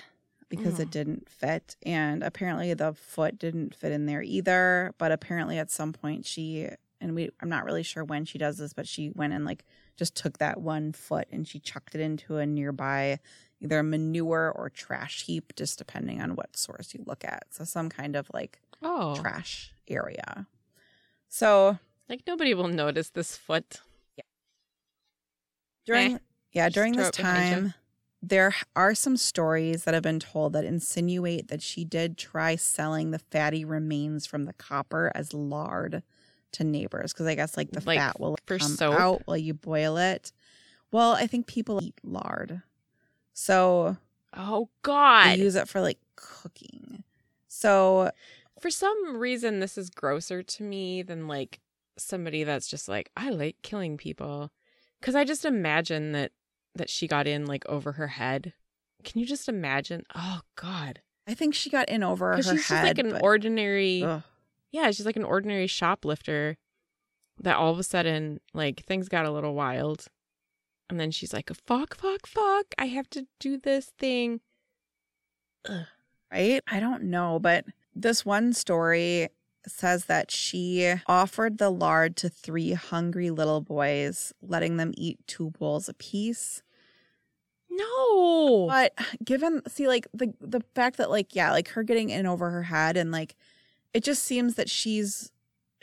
because it Mm. didn't fit. And apparently the foot didn't fit in there either. But apparently at some point she and we I'm not really sure when she does this, but she went and like just took that one foot and she chucked it into a nearby either manure or trash heap, just depending on what source you look at. So some kind of like Oh, trash area. So like nobody will notice this foot. during Eh, yeah during this it behind you. time there are some stories that have been told that insinuate that she did try selling the fatty remains from the copper as lard to neighbors because i guess like the Like, fat will for come soap? out while you boil it well i think people eat lard so Oh they God! use it for like cooking so For some reason, this is grosser to me than like somebody that's just like I like killing people, because I just imagine that that she got in like over her head. Can you just imagine? Oh God! i think she got in over her she's head just like an but- ordinary. Ugh. Yeah, she's like an ordinary shoplifter. that all of a sudden, like, things got a little wild. And then she's like, fuck, fuck, fuck. I have to do this thing. right? I don't know, but this one story says that she offered the lard to three hungry little boys, letting them eat two bowls apiece. No. But given see like the the fact that like yeah, like her getting in over her head and like it just seems that she's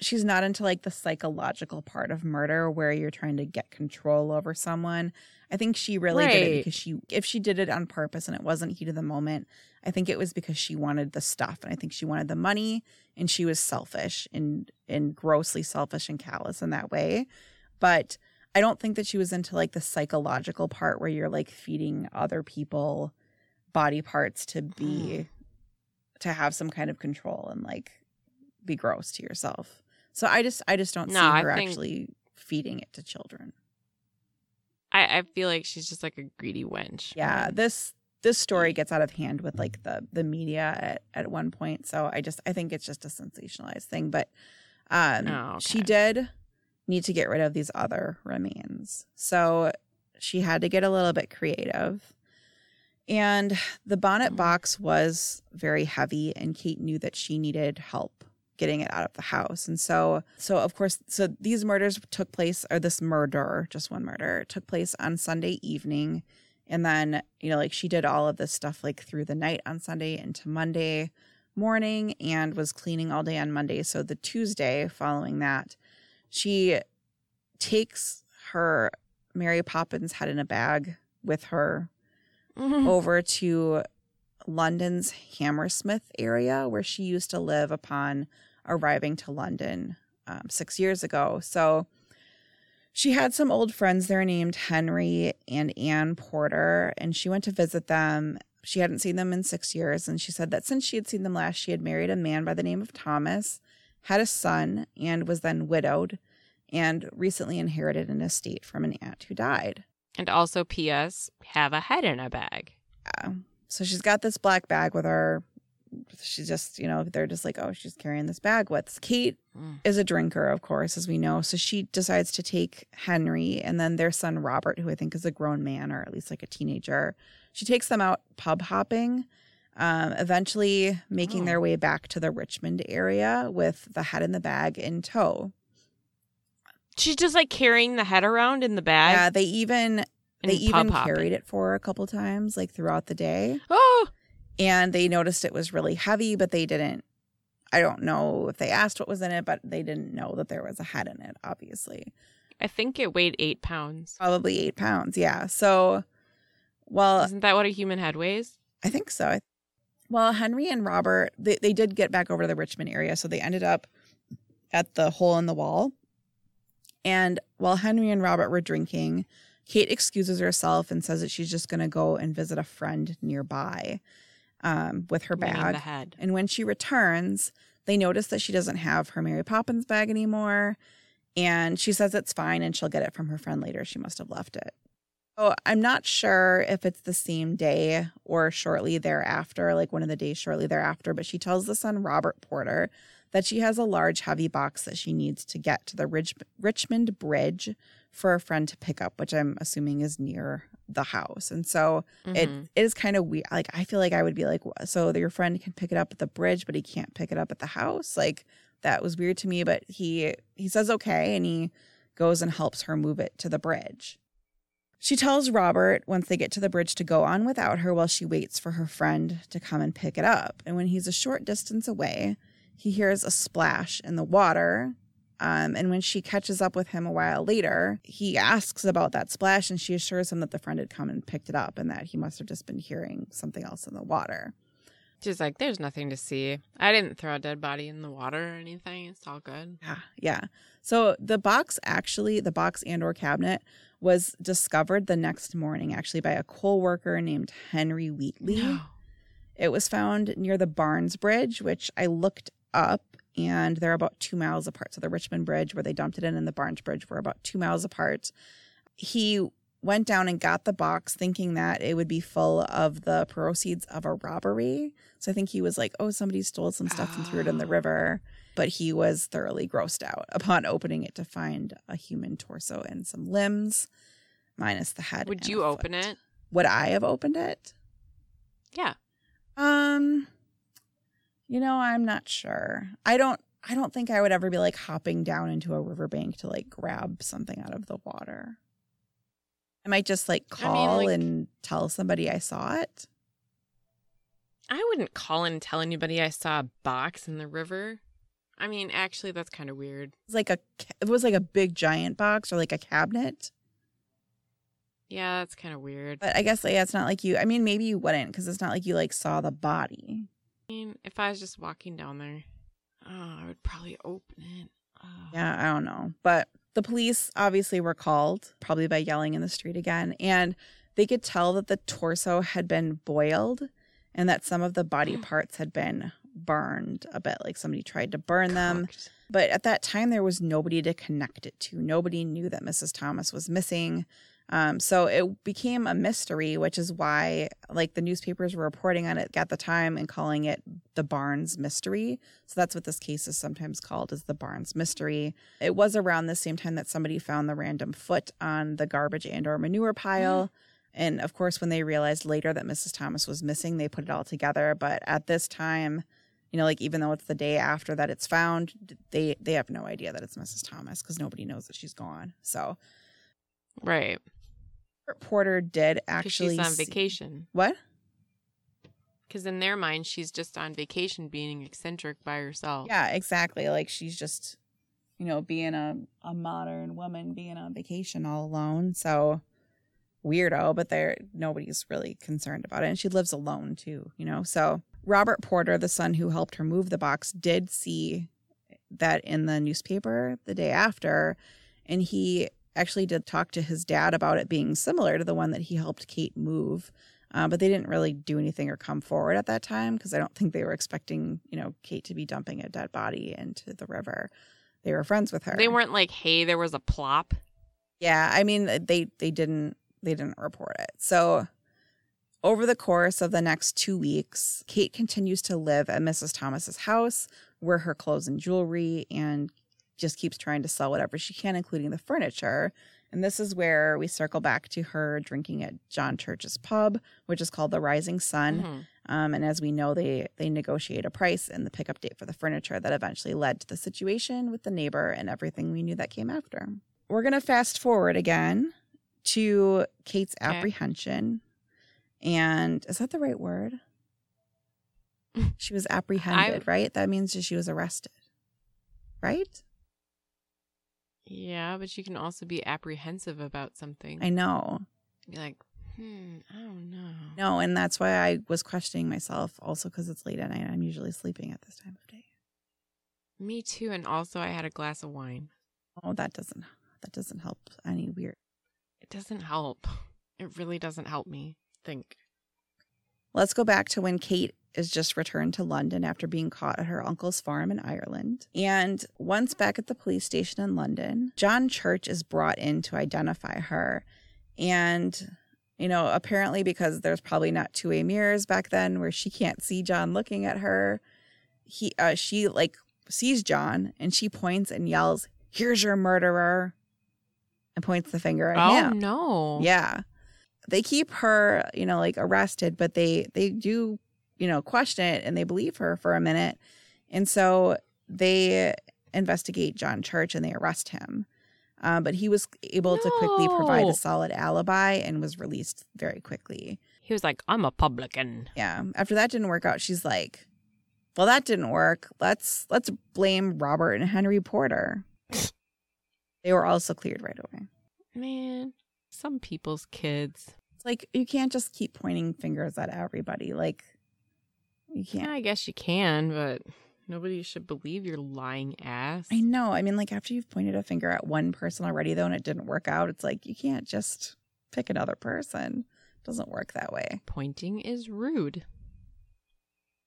she's not into like the psychological part of murder where you're trying to get control over someone. I think she really did it because she if she did it on purpose and it wasn't heat of the moment, I think it was because she wanted the stuff and I think she wanted the money and she was selfish and and grossly selfish and callous in that way. But I don't think that she was into like the psychological part where you're like feeding other people body parts to be mm. to have some kind of control and like be gross to yourself. So I just I just don't No, see her actually feeding it to children. I, I feel like she's just like a greedy wench. Yeah, this this story gets out of hand with like the the media at at one point. So I just I think it's just a sensationalized thing, but um Oh, she did need to get rid of these other remains. So she had to get a little bit creative. And the bonnet box was very heavy and Kate knew that she needed help getting it out of the house. And so so of course so these murders took place or this murder, just one murder, took place on Sunday evening. And then, you know, like she did all of this stuff like through the night on Sunday into Monday morning and was cleaning all day on Monday. So the Tuesday following that, she takes her Mary Poppins head in a bag with her Mhm. over to London's Hammersmith area where she used to live upon arriving to London um, six years ago. So she had some old friends there named Henry and Anne Porter, and she went to visit them. She hadn't seen them in six years, and she said that since she had seen them last, she had married a man by the name of Thomas, had a son, and was then widowed, and recently inherited an estate from an aunt who died. And also, P.S. Have a head in a bag. Yeah. So she's got this black bag with her. She's just, you know, they're just like, oh, she's carrying this bag with. Kate Mm. is a drinker, of course, as we know. So she decides to take Henry and then their son Robert, who I think is a grown man or at least like a teenager. She takes them out pub hopping, um, eventually making Oh. their way back to the Richmond area with the head in the bag in tow. She's just like carrying the head around in the bag. Yeah, they even they even carried it for a couple times, like throughout the day. Oh, and they noticed it was really heavy, but they didn't. I don't know if they asked what was in it, but they didn't know that there was a head in it, obviously. I think it weighed eight pounds. Probably eight pounds. Yeah. So, well, Isn't that what a human head weighs? I think so. Well, Henry and Robert, they, they did get back over to the Richmond area. So they ended up at the hole in the wall. And while Henry and Robert were drinking, Kate excuses herself and says that she's just going to go and visit a friend nearby um, with her bag. And when she returns, they notice that she doesn't have her Mary Poppins bag anymore. And she says it's fine and she'll get it from her friend later. She must have left it. Oh, I'm not sure if it's the same day or shortly thereafter, like one of the days shortly thereafter, but she tells the son, Robert Porter, that she has a large, heavy box that she needs to get to the Rich- Richmond Bridge for a friend to pick up, which I'm assuming is near the house. And so it, Mhm. it is kind of weird. Like I feel like I would be like, so your friend can pick it up at the bridge, but he can't pick it up at the house. Like that was weird to me. But he he says okay, and he goes and helps her move it to the bridge. She tells Robert once they get to the bridge to go on without her while she waits for her friend to come and pick it up. And when he's a short distance away, he hears a splash in the water. Um, and when she catches up with him a while later, he asks about that splash and she assures him that the friend had come and picked it up and that he must have just been hearing something else in the water. She's like, there's nothing to see. I didn't throw a dead body in the water or anything. It's all good. Yeah, yeah. So the box actually, the box and or cabinet was discovered the next morning actually by a coal worker named Henry Wheatley. No. It was found near the Barnes Bridge, which I looked up, and they're about two miles apart. So the Richmond Bridge, where they dumped it in, and the Barnes Bridge were about two miles apart. He went down and got the box thinking that it would be full of the proceeds of a robbery. So I think he was like, oh, somebody stole some stuff and threw it in the Oh. river. But he was thoroughly grossed out upon opening it to find a human torso and some limbs, minus the head. Would you open it? Would I have opened it? Yeah. Um, you know, I'm not sure. I don't. I don't think I would ever be like hopping down into a riverbank to like grab something out of the water. I might just like I mean, call like- and tell somebody I saw it. I wouldn't call and tell anybody I saw a box in the river. I mean, actually, that's kind of weird. It was like a. It was like a big giant box or like a cabinet. Yeah, that's kind of weird. But I guess yeah, it's not like you. I mean, maybe you wouldn't because it's not like you like saw the body. I mean, if I was just walking down there, oh, I would probably open it. Oh. Yeah, I don't know. But the police obviously were called, probably by yelling in the street again. And they could tell that the torso had been boiled and that some of the body parts had been burned a bit. Like somebody tried to burn them. But at that time, there was nobody to connect it to. Nobody knew that Mrs. Thomas was missing. Um, so it became a mystery, which is why, like, the newspapers were reporting on it at the time and calling it the Barnes mystery. So that's what this case is sometimes called, is the Barnes mystery. It was around the same time that somebody found the random foot on the garbage and/or manure pile. And of course, when they realized later that Mrs. Thomas was missing, they put it all together. But at this time, you know, like even though it's the day after that it's found, they they have no idea that it's Mrs. Thomas because nobody knows that she's gone. So Right. Robert Porter did actually she's on see- vacation. What? Because in their mind, she's just on vacation being eccentric by herself. Yeah, exactly. Like she's just, you know, being a a modern woman, being on vacation all alone. So weirdo, but there nobody's really concerned about it. And she lives alone too, you know. So Robert Porter, the son who helped her move the box, did see that in the newspaper the day after, and he actually did talk to his dad about it being similar to the one that he helped Kate move. Uh, but they didn't really do anything or come forward at that time because I don't think they were expecting, you know, Kate to be dumping a dead body into the river. They were friends with her. They weren't like, hey, there was a plop. Yeah, I mean they they didn't they didn't report it. So over the course of the next 2 weeks, Kate continues to live at Mrs. Thomas's house, wear her clothes and jewelry and just keeps trying to sell whatever she can including the furniture. And this is where we circle back to her drinking at John Church's pub, which is called the Rising Sun. Mhm. Um, and as we know, they they negotiate a price and the pickup date for the furniture that eventually led to the situation with the neighbor and everything we knew that came after. We're gonna fast forward again to Kate's Okay. apprehension, and is that the right word? She was apprehended, right? That means that she was arrested, right? Yeah, but you can also be apprehensive about something. I know. Be like, hmm, I don't know. No, and that's why I was questioning myself also because it's late at night. I'm usually sleeping at this time of day. Me too. And also, I had a glass of wine. Oh, that doesn't that doesn't help any weird. It doesn't help. It really doesn't help me think. Let's go back to when Kate is just returned to London after being caught at her uncle's farm in Ireland. And once back at the police station in London, John Church is brought in to identify her. And, you know, apparently because there's probably not two way mirrors back then where she can't see John looking at her, he uh, she like sees John and she points and yells, Here's your murderer and points the finger at Oh him. no. Yeah. They keep her, you know, like arrested, but they they do, you know, question it and they believe her for a minute. And so they investigate John Church and they arrest him. Um, but he was able to quickly provide a solid alibi and was released very quickly. He was like, I'm a publican. Yeah. After that didn't work out, she's like, "Well, that didn't work. Let's let's blame Robert and Henry Porter." they were also cleared right away. Man, some people's kids. It's like you can't just keep pointing fingers at everybody. Like you Yeah, can't. I guess you can, but nobody should believe your lying ass. I know. I mean, like after you've pointed a finger at one person already, though, and it didn't work out, it's like you can't just pick another person. It doesn't work that way. Pointing is rude.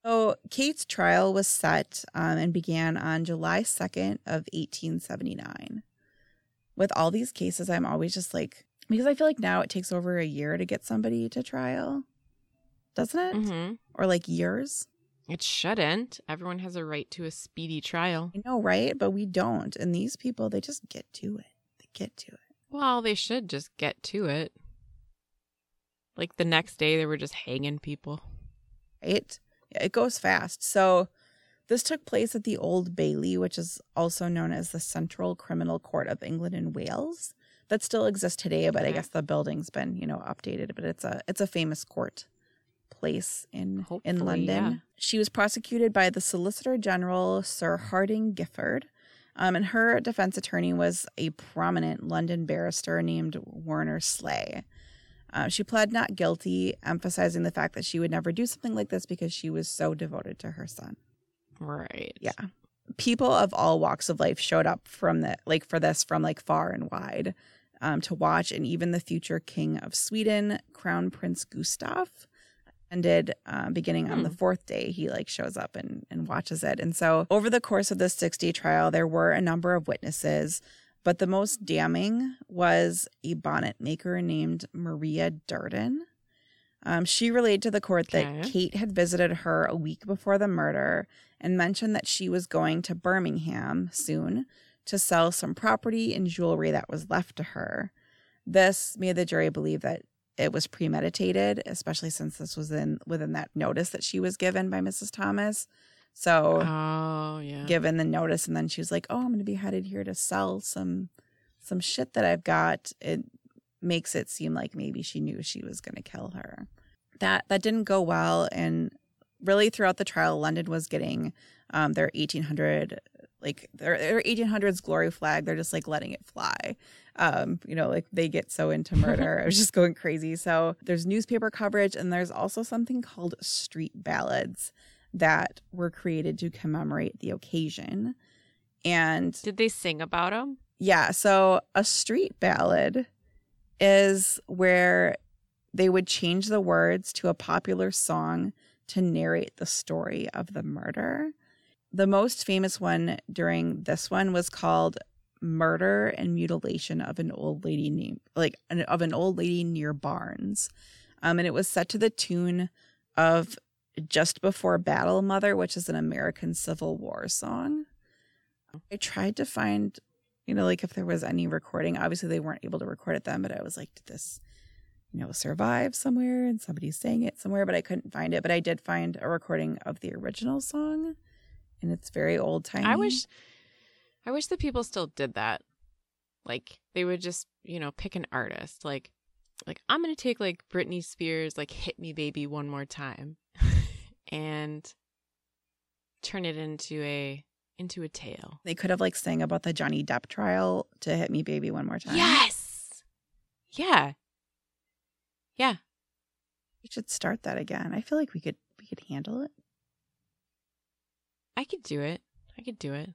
So Kate's trial was set um, and began on July 2nd of 1879. With all these cases, I'm always just like, Because I feel like now it takes over a year to get somebody to trial, doesn't it? hmm Or like years. It shouldn't. Everyone has a right to a speedy trial. I know, right? But we don't. And these people, they just get to it. They get to it. Well, they should just get to it. Like the next day, they were just hanging people. right? Yeah, it goes fast. So this took place at the Old Bailey, which is also known as the Central Criminal Court of England and Wales. That still exists today, but I guess the building's been, you know, updated. But it's a it's a famous court place in Hopefully, in London. yeah. She was prosecuted by the Solicitor General Sir Hardinge Giffard. Um, and her defense attorney was a prominent London barrister named Warner Sleigh. Uh, she pled not guilty, emphasizing the fact that she would never do something like this because she was so devoted to her son. Right. Yeah. People of all walks of life showed up from the like for this from like far and wide um, to watch, and even the future king of Sweden, Crown Prince Gustav, ended um, beginning on the Hmm. fourth day. He like shows up and and watches it, and so over the course of this six day trial, there were a number of witnesses. But the most damning was a bonnet maker named Maria Durden. Um, she relayed to the court that Kate had visited her a week before the murder and mentioned that she was going to Birmingham soon to sell some property and jewelry that was left to her. This made the jury believe that it was premeditated, especially since this was in within that notice that she was given by Mrs. Thomas. So Oh, yeah. given the notice and then she was like oh i'm going to be headed here to sell some some shit that i've got it makes it seem like maybe she knew she was going to kill her that that didn't go well and really throughout the trial london was getting um, their 1800 like their, their 1800s glory flag they're just like letting it fly um, you know like they get so into murder i was just going crazy so there's newspaper coverage and there's also something called street ballads that were created to commemorate the occasion. And Did they sing about them yeah, so a street ballad is where they would change the words to a popular song to narrate the story of the murder. The most famous one during this one was called Murder and Mutilation of an Old Lady named like of an old lady near Barnes. Um, and it was set to the tune of Just Before Battle Mother, which is an American Civil War song. I tried to find you know, like if there was any recording. Obviously, they weren't able to record it then, but I was like, did this, you know, survive somewhere and somebody sang it somewhere? But I couldn't find it. But I did find a recording of the original song, and it's very old time. I wish I wish that people still did that. Like they would just, you know, pick an artist. Like like I'm gonna take like Britney Spears, like Hit Me Baby one more time and turn it into a into a tale. they could have like sang about the Johnny Depp trial to "Hit Me, Baby" one more time. Yes. Yeah. Yeah. we should start that again. I feel like we could we could handle it. I could do it. I could do it.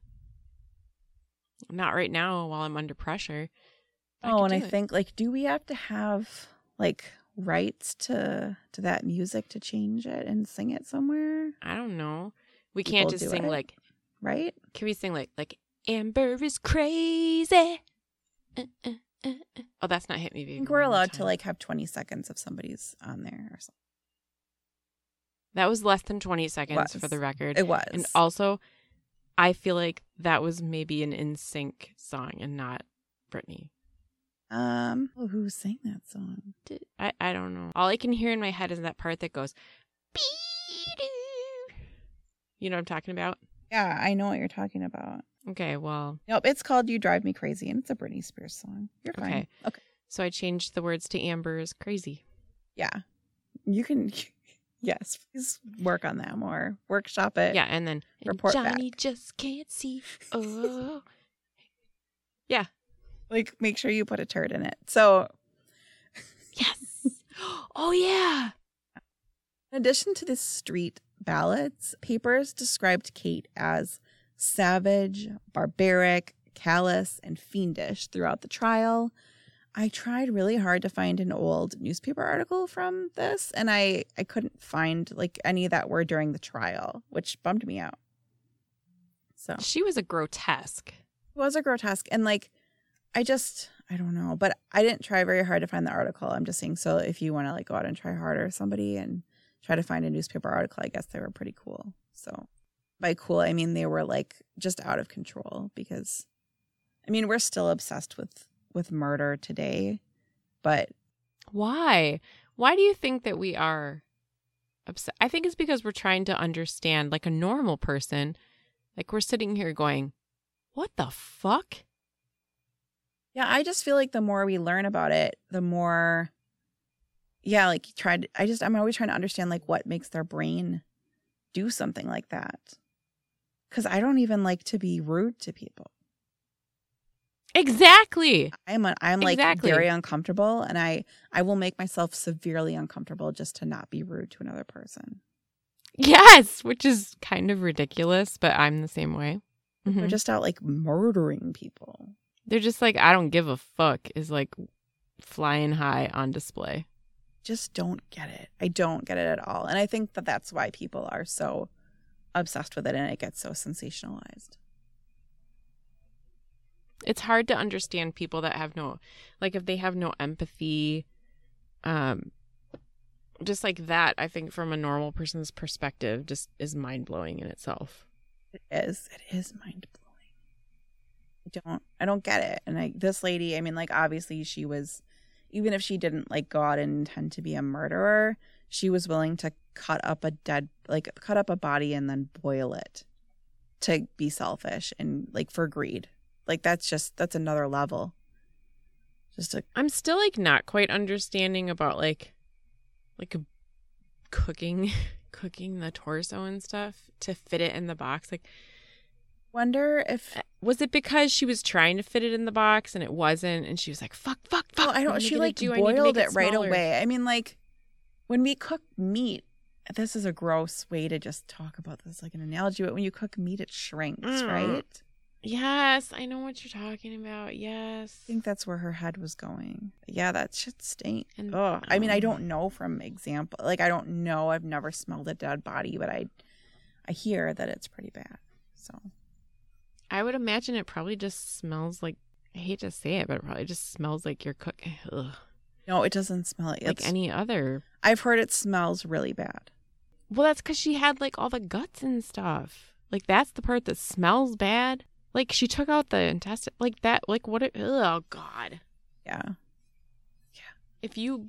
Not right now while I'm under pressure. oh, could and I it. think like, do we have to have like rights to to that music to change it and sing it somewhere? I don't know. We People can't just sing it. like Right? Can we sing like like Amber is crazy? Uh, uh, uh, uh. Oh, that's not hit me. I think we're allowed to like have 20 seconds of somebody's on there or something. That was less than twenty seconds for the record. It was. and also, I feel like that was maybe an NSYNC song and not Britney. um, oh, who sang that song? Did, I I don't know. All I can hear in my head is that part that goes. "Be-doo." You know what I'm talking about? Yeah, I know what you're talking about. Okay, well, Nope, it's called "You Drive Me Crazy" and it's a Britney Spears song. You're fine. Okay. Okay. so I changed the words to Amber is crazy. Yeah, you can. Yes, please work on that more. Workshop it. Yeah, and then and report Johnny back. just can't see. Oh, yeah. like make sure you put a turd in it. So, yes. Oh yeah. in addition to the street ballads, papers described Kate as savage, barbaric, callous, and fiendish throughout the trial. I tried really hard to find an old newspaper article from this, and I I couldn't find like any that were during the trial, which bummed me out. So She was a grotesque. was a grotesque and like i just I don't know, but I didn't try very hard to find the article. I'm just saying. So if you want to like go out and try harder, somebody and try to find a newspaper article, I guess they were pretty cool. So by cool, I mean they were like just out of control because, I mean, we're still obsessed with with murder today, but Why? Why do you think that we are upset? I think it's because we're trying to understand, like a normal person. Like we're sitting here going, "What the fuck?" Yeah, I just feel like the more we learn about it, the more yeah, like try to I just I'm always trying to understand like what makes their brain do something like that. Cuz I don't even like to be rude to people. Exactly. I'm a, I'm like Exactly. very uncomfortable and I I will make myself severely uncomfortable just to not be rude to another person. Yes, which is kind of ridiculous, but I'm the same way. They're Mhm. just out like murdering people. They're just like, I don't give a fuck, is like flying high on display. Just don't get it. I don't get it at all. And I think that that's why people are so obsessed with it and it gets so sensationalized. It's hard to understand people that have no, like, if they have no empathy, um, just like that, I think from a normal person's perspective, just is mind blowing in itself. It is. It is mind blowing. I don't. I don't get it. And I, this lady, I mean, like obviously she was, even if she didn't like go out and intend to be a murderer, she was willing to cut up a dead, like cut up a body and then boil it, to be selfish and like for greed. Like that's just that's another level. Just a I'm still like not quite understanding about like, like cooking, cooking the torso and stuff to fit it in the box. Like, wonder if was it because she was trying to fit it in the box and it wasn't, and she was like, "Fuck, fuck, fuck!" Well, I don't. She like do? Boiled make it, right away. I mean, like when we cook meat, this is a gross way to just talk about this like an analogy. But when you cook meat, it shrinks, Mm. right? Yes, I know what you're talking about. Yes. I think that's where her head was going. Yeah, that shit stink. And- Oh, I mean, I don't know from example. Like, I don't know. I've never smelled a dead body, but I, I hear that it's pretty bad. So I would imagine it probably just smells like. I hate to say it, but it probably just smells like you're cooking. Ugh. no, it doesn't smell like, Like any other. I've heard it smells really bad. Well, that's because she had like all the guts and stuff. Like that's the part that smells bad. Like she took out the intestine. Like that. Like what? It, oh God. Yeah. Yeah. If you.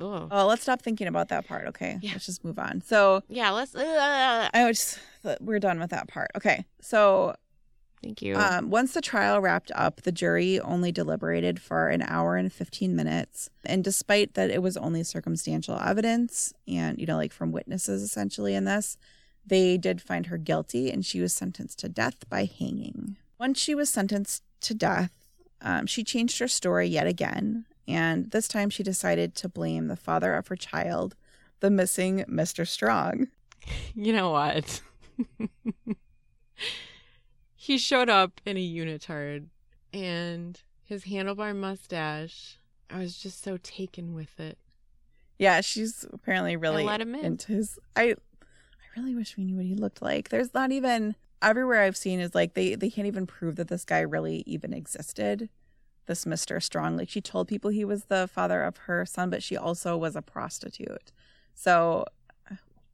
Oh. Oh, let's stop thinking about that part. Okay, Yeah. let's just move on. So Yeah. Let's. Ugh. I just. we're done with that part. Okay, so Thank you. Um, once the trial wrapped up, the jury only deliberated for an hour and 15 minutes. And despite that it was only circumstantial evidence and, you know, like from witnesses essentially in this, they did find her guilty and she was sentenced to death by hanging. Once she was sentenced to death, um, she changed her story yet again. And this time she decided to blame the father of her child, the missing Mr. Strong. You know what? he showed up in a unitard and his handlebar mustache. I was just so taken with it. Yeah, she's apparently really let him in. into his. I really wish we knew what he looked like. There's not even everywhere I've seen is like they they can't even prove that this guy really even existed. This Mister Strong, like she told people he was the father of her son, but she also was a prostitute. So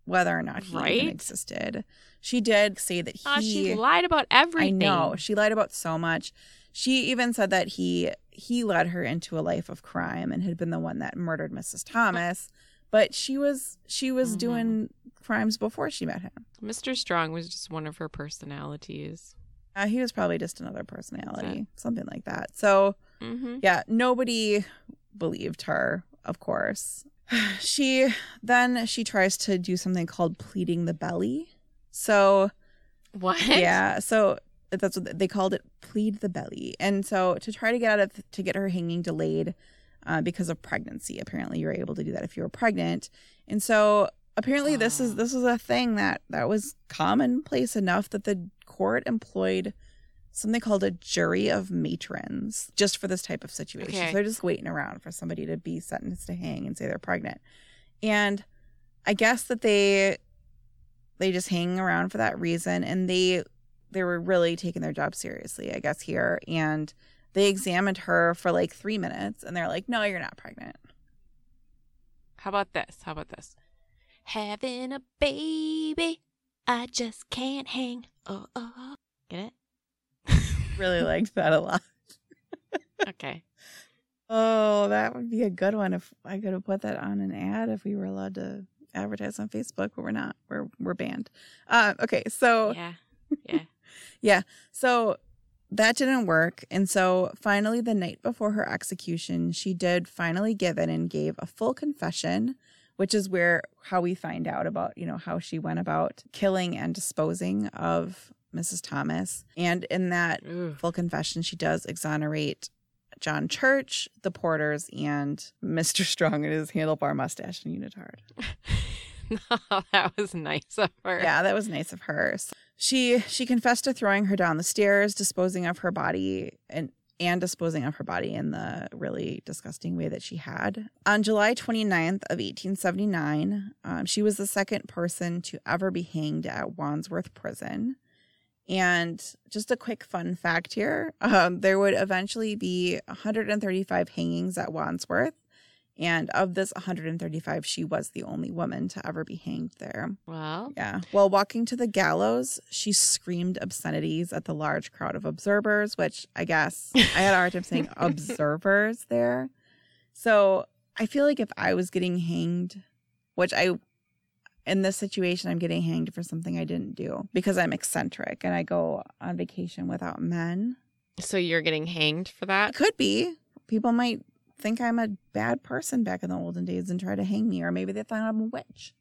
whether or not he Right? even existed, she did say that he. Ah, she lied about everything. I know she lied about so much. She even said that he he led her into a life of crime and had been the one that murdered Mrs. Thomas. But she was she was Mhm. doing crimes before she met him. Mr. Strong was just one of her personalities. Uh, he was probably just another personality, something like that. So Mm-hmm. yeah, nobody believed her, of course. She then she tries to do something called pleading the belly. So What? yeah so that's what they called it plead the belly and so to try to get out of to get her hanging delayed uh, because of pregnancy. Apparently you were able to do that if you were pregnant. And so apparently this is this is a thing that that was commonplace enough that the court employed something called a jury of matrons just for this type of situation. Okay. so they're just waiting around for somebody to be sentenced to hang and say they're pregnant. And i guess that they they just hang around for that reason. And they they were really taking their job seriously i guess here. And they examined her for like three minutes and they're like, no, you're not pregnant. How about this? How about this? Having a baby, I just can't hang. Oh, oh. Get it? Really liked that a lot. Okay. Oh, that would be a good one if I could have put that on an ad if we were allowed to advertise on Facebook, but we're not. We're we're banned. Uh, okay, so Yeah. Yeah. Yeah. So that didn't work. And so finally, the night before her execution, she did finally give in and gave a full confession, which is where how we find out about, you know, how she went about killing and disposing of Mrs. Thomas. And in that Ooh. full confession, she does exonerate John Church, the Porters, and Mr. Strong and his handlebar mustache and unitard. that was nice of her. Yeah, that was nice of her. So she she confessed to throwing her down the stairs, disposing of her body and and disposing of her body in the really disgusting way that she had. On July 29th of 1879, um, she was the second person to ever be hanged at Wandsworth Prison. And just a quick fun fact here um, there would eventually be 135 hangings at Wandsworth. And of this 135, she was the only woman to ever be hanged there. Wow. Yeah. While walking to the gallows, she screamed obscenities at the large crowd of observers, which I guess I had a hard time saying observers there. So I feel like if I was getting hanged, which I, in this situation, I'm getting hanged for something I didn't do because I'm eccentric and I go on vacation without men. so you're getting hanged for It that? could be. People might think I'm a bad person back in the olden days and try to hang me, or maybe they thought I'm a witch.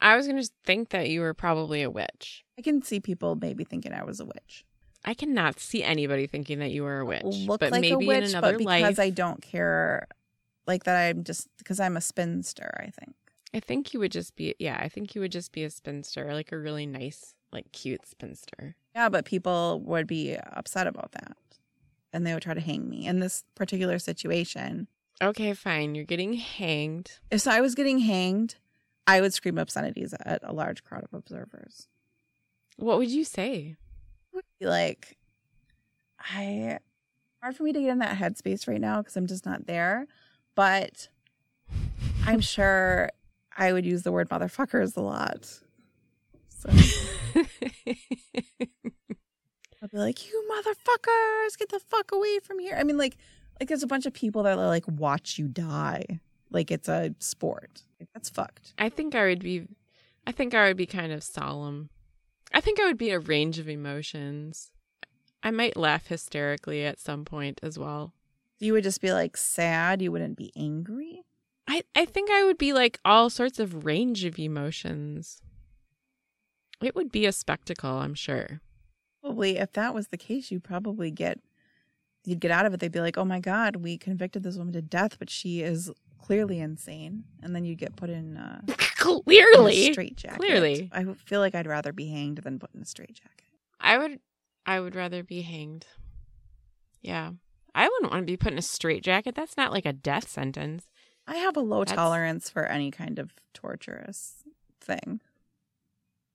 I was going to think that you were probably a witch. I can see people maybe thinking I was a witch. I cannot see anybody thinking that you were a witch. look but like maybe a witch, in another but because life, I don't care, like that, I'm just because I'm a spinster. I think. I think you would just be yeah, I think you would just be a spinster, like a really nice, like cute spinster. Yeah, but people would be upset about that, and they would try to hang me in this particular situation. Okay, fine. You're getting hanged. If so I was getting hanged, I would scream obscenities at a large crowd of observers. What would you say? Would be like, I hard for me to get in that headspace right now because I'm just not there, but I'm sure I would use the word motherfuckers a lot. So. I'll be like, "You motherfuckers, get the fuck away from here!" I mean, like, like there's a bunch of people that like watch you die, like it's a sport. Like, that's fucked. I think I would be I think I would be kind of solemn. I think I would be a range of emotions. I might laugh hysterically at some point as well. You would just be like sad. You wouldn't be angry. I, I think I would be like all sorts of range of emotions. It would be a spectacle, I'm sure. Probably, if that was the case, you'd probably get you'd get out of it. They'd be like, "Oh my god, we convicted this woman to death, but she is clearly insane," and then you'd get put in uh, in a Clearly. straight. Clearly. I feel like I'd rather be hanged than put in a straight jacket. I would I would rather be hanged. Yeah. I wouldn't want to be put in a straitjacket. That's not like a death sentence. I have a low That's- tolerance for any kind of torturous thing.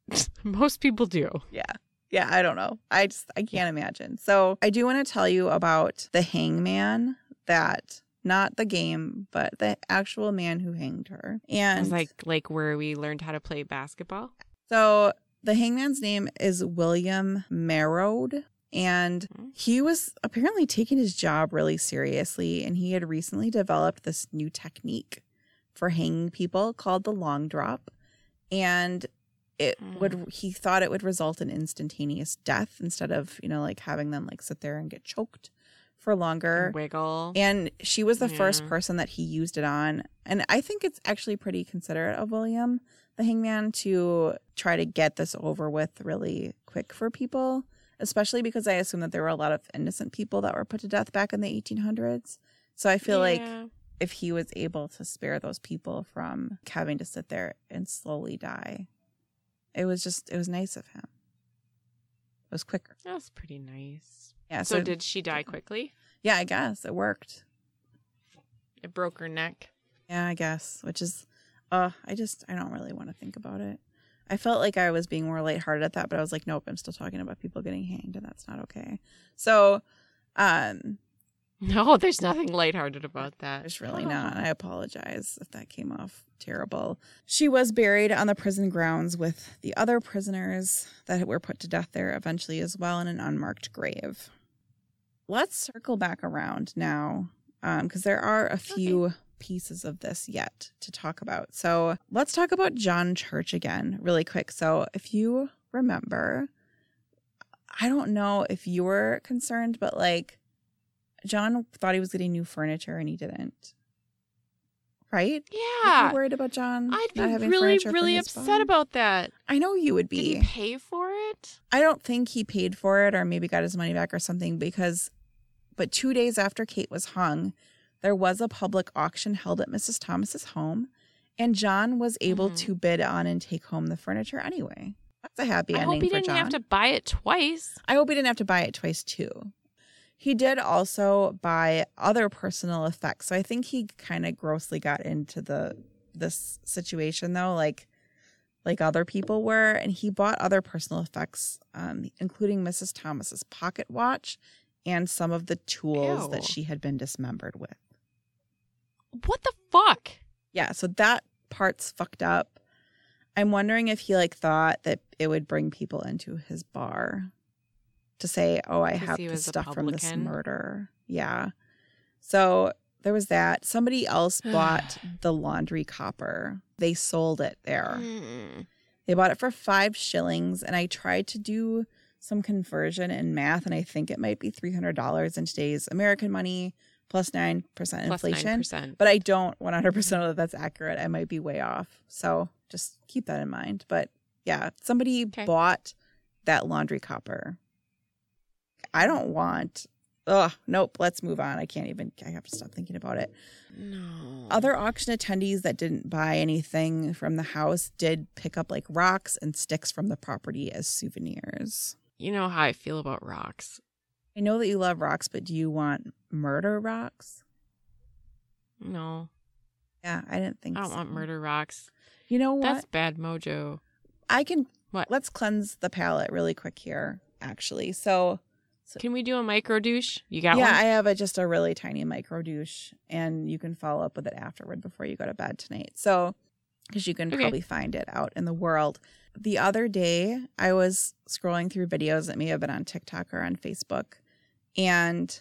Most people do. Yeah. Yeah, I don't know. I just I can't imagine. So I do want to tell you about the hangman that not the game, but the actual man who hanged her. And like like where we learned how to play basketball. so the hangman's name is William Marwood. And Hmm. he was apparently taking his job really seriously. And he had recently developed this new technique for hanging people called the long drop. And it Mm. would, he thought it would result in instantaneous death instead of, you know, like having them like sit there and get choked for longer. Wiggle. And she was the first person that he used it on. And I think it's actually pretty considerate of William, the hangman, to try to get this over with really quick for people, especially because I assume that there were a lot of innocent people that were put to death back in the 1800s. So I feel like if he was able to spare those people from having to sit there and slowly die, it was just, it was nice of him. It was quicker. that was pretty nice. Yeah. So, So, did she die quickly? yeah, I guess it worked. It broke her neck. Yeah, I guess, which is, uh, I just, I don't really want to think about it. I felt like I was being more lighthearted at that, but I was like, nope, I'm still talking about people getting hanged, and that's not okay. So, Um, No, there's nothing lighthearted about that. there's really not. I apologize if that came off terrible. She was buried on the prison grounds with the other prisoners that were put to death there eventually as well in an unmarked grave. Let's circle back around now um, because there are a few pieces of this yet to talk about. So let's talk about John Church again, really quick. So if you remember, I don't know if you were concerned, but like John thought he was getting new furniture and he didn't. Right? Yeah. you worried about John I'd not be having really, really upset about that. I know you would be. Did he pay for it? I don't think he paid for it or maybe got his money back or something because but 2 days after Kate was hung, there was a public auction held at Mrs. Thomas's home and John was able Mhm. to bid on and take home the furniture anyway. That's a happy I ending I hope he didn't John. have to buy it twice. I hope he didn't have to buy it twice too. He did also buy other personal effects. So I think he kind of grossly got into the this situation though, like like other people were, and he bought other personal effects, um, including Mrs. Thomas's pocket watch and some of the tools that she had been dismembered with. What the fuck? Yeah, so that part's fucked up. I'm wondering if he like thought that it would bring people into his bar to say, "Oh, I have the stuff from this murder." Yeah. So there was that. Somebody else bought the laundry copper. They sold it there. Mm. They bought it for five shillings, and I tried to do some conversion in math, and I think it might be three hundred dollars in today's American money plus nine percent Plus inflation 9%. but I don't 100% know that that's accurate. I might be way off. So just keep that in mind. But yeah, somebody Okay. bought that laundry copper. I don't want. Ugh, nope. Let's move on. I can't even. I have to stop thinking about it. no. Other auction attendees that didn't buy anything from the house did pick up like rocks and sticks from the property as souvenirs. You know how I feel about rocks. I know that you love rocks, but do you want murder rocks? No, Yeah, I didn't think I don't so. want murder rocks. You know what? That's bad mojo. I can What? let's cleanse the palate really quick here, actually. So Can we do a micro douche? You got yeah, one? I have a just a really tiny micro douche and you can follow up with it afterward before you go to bed tonight. So because you can Okay. probably find it out in the world. The other day I was scrolling through videos that may have been on TikTok or on Facebook and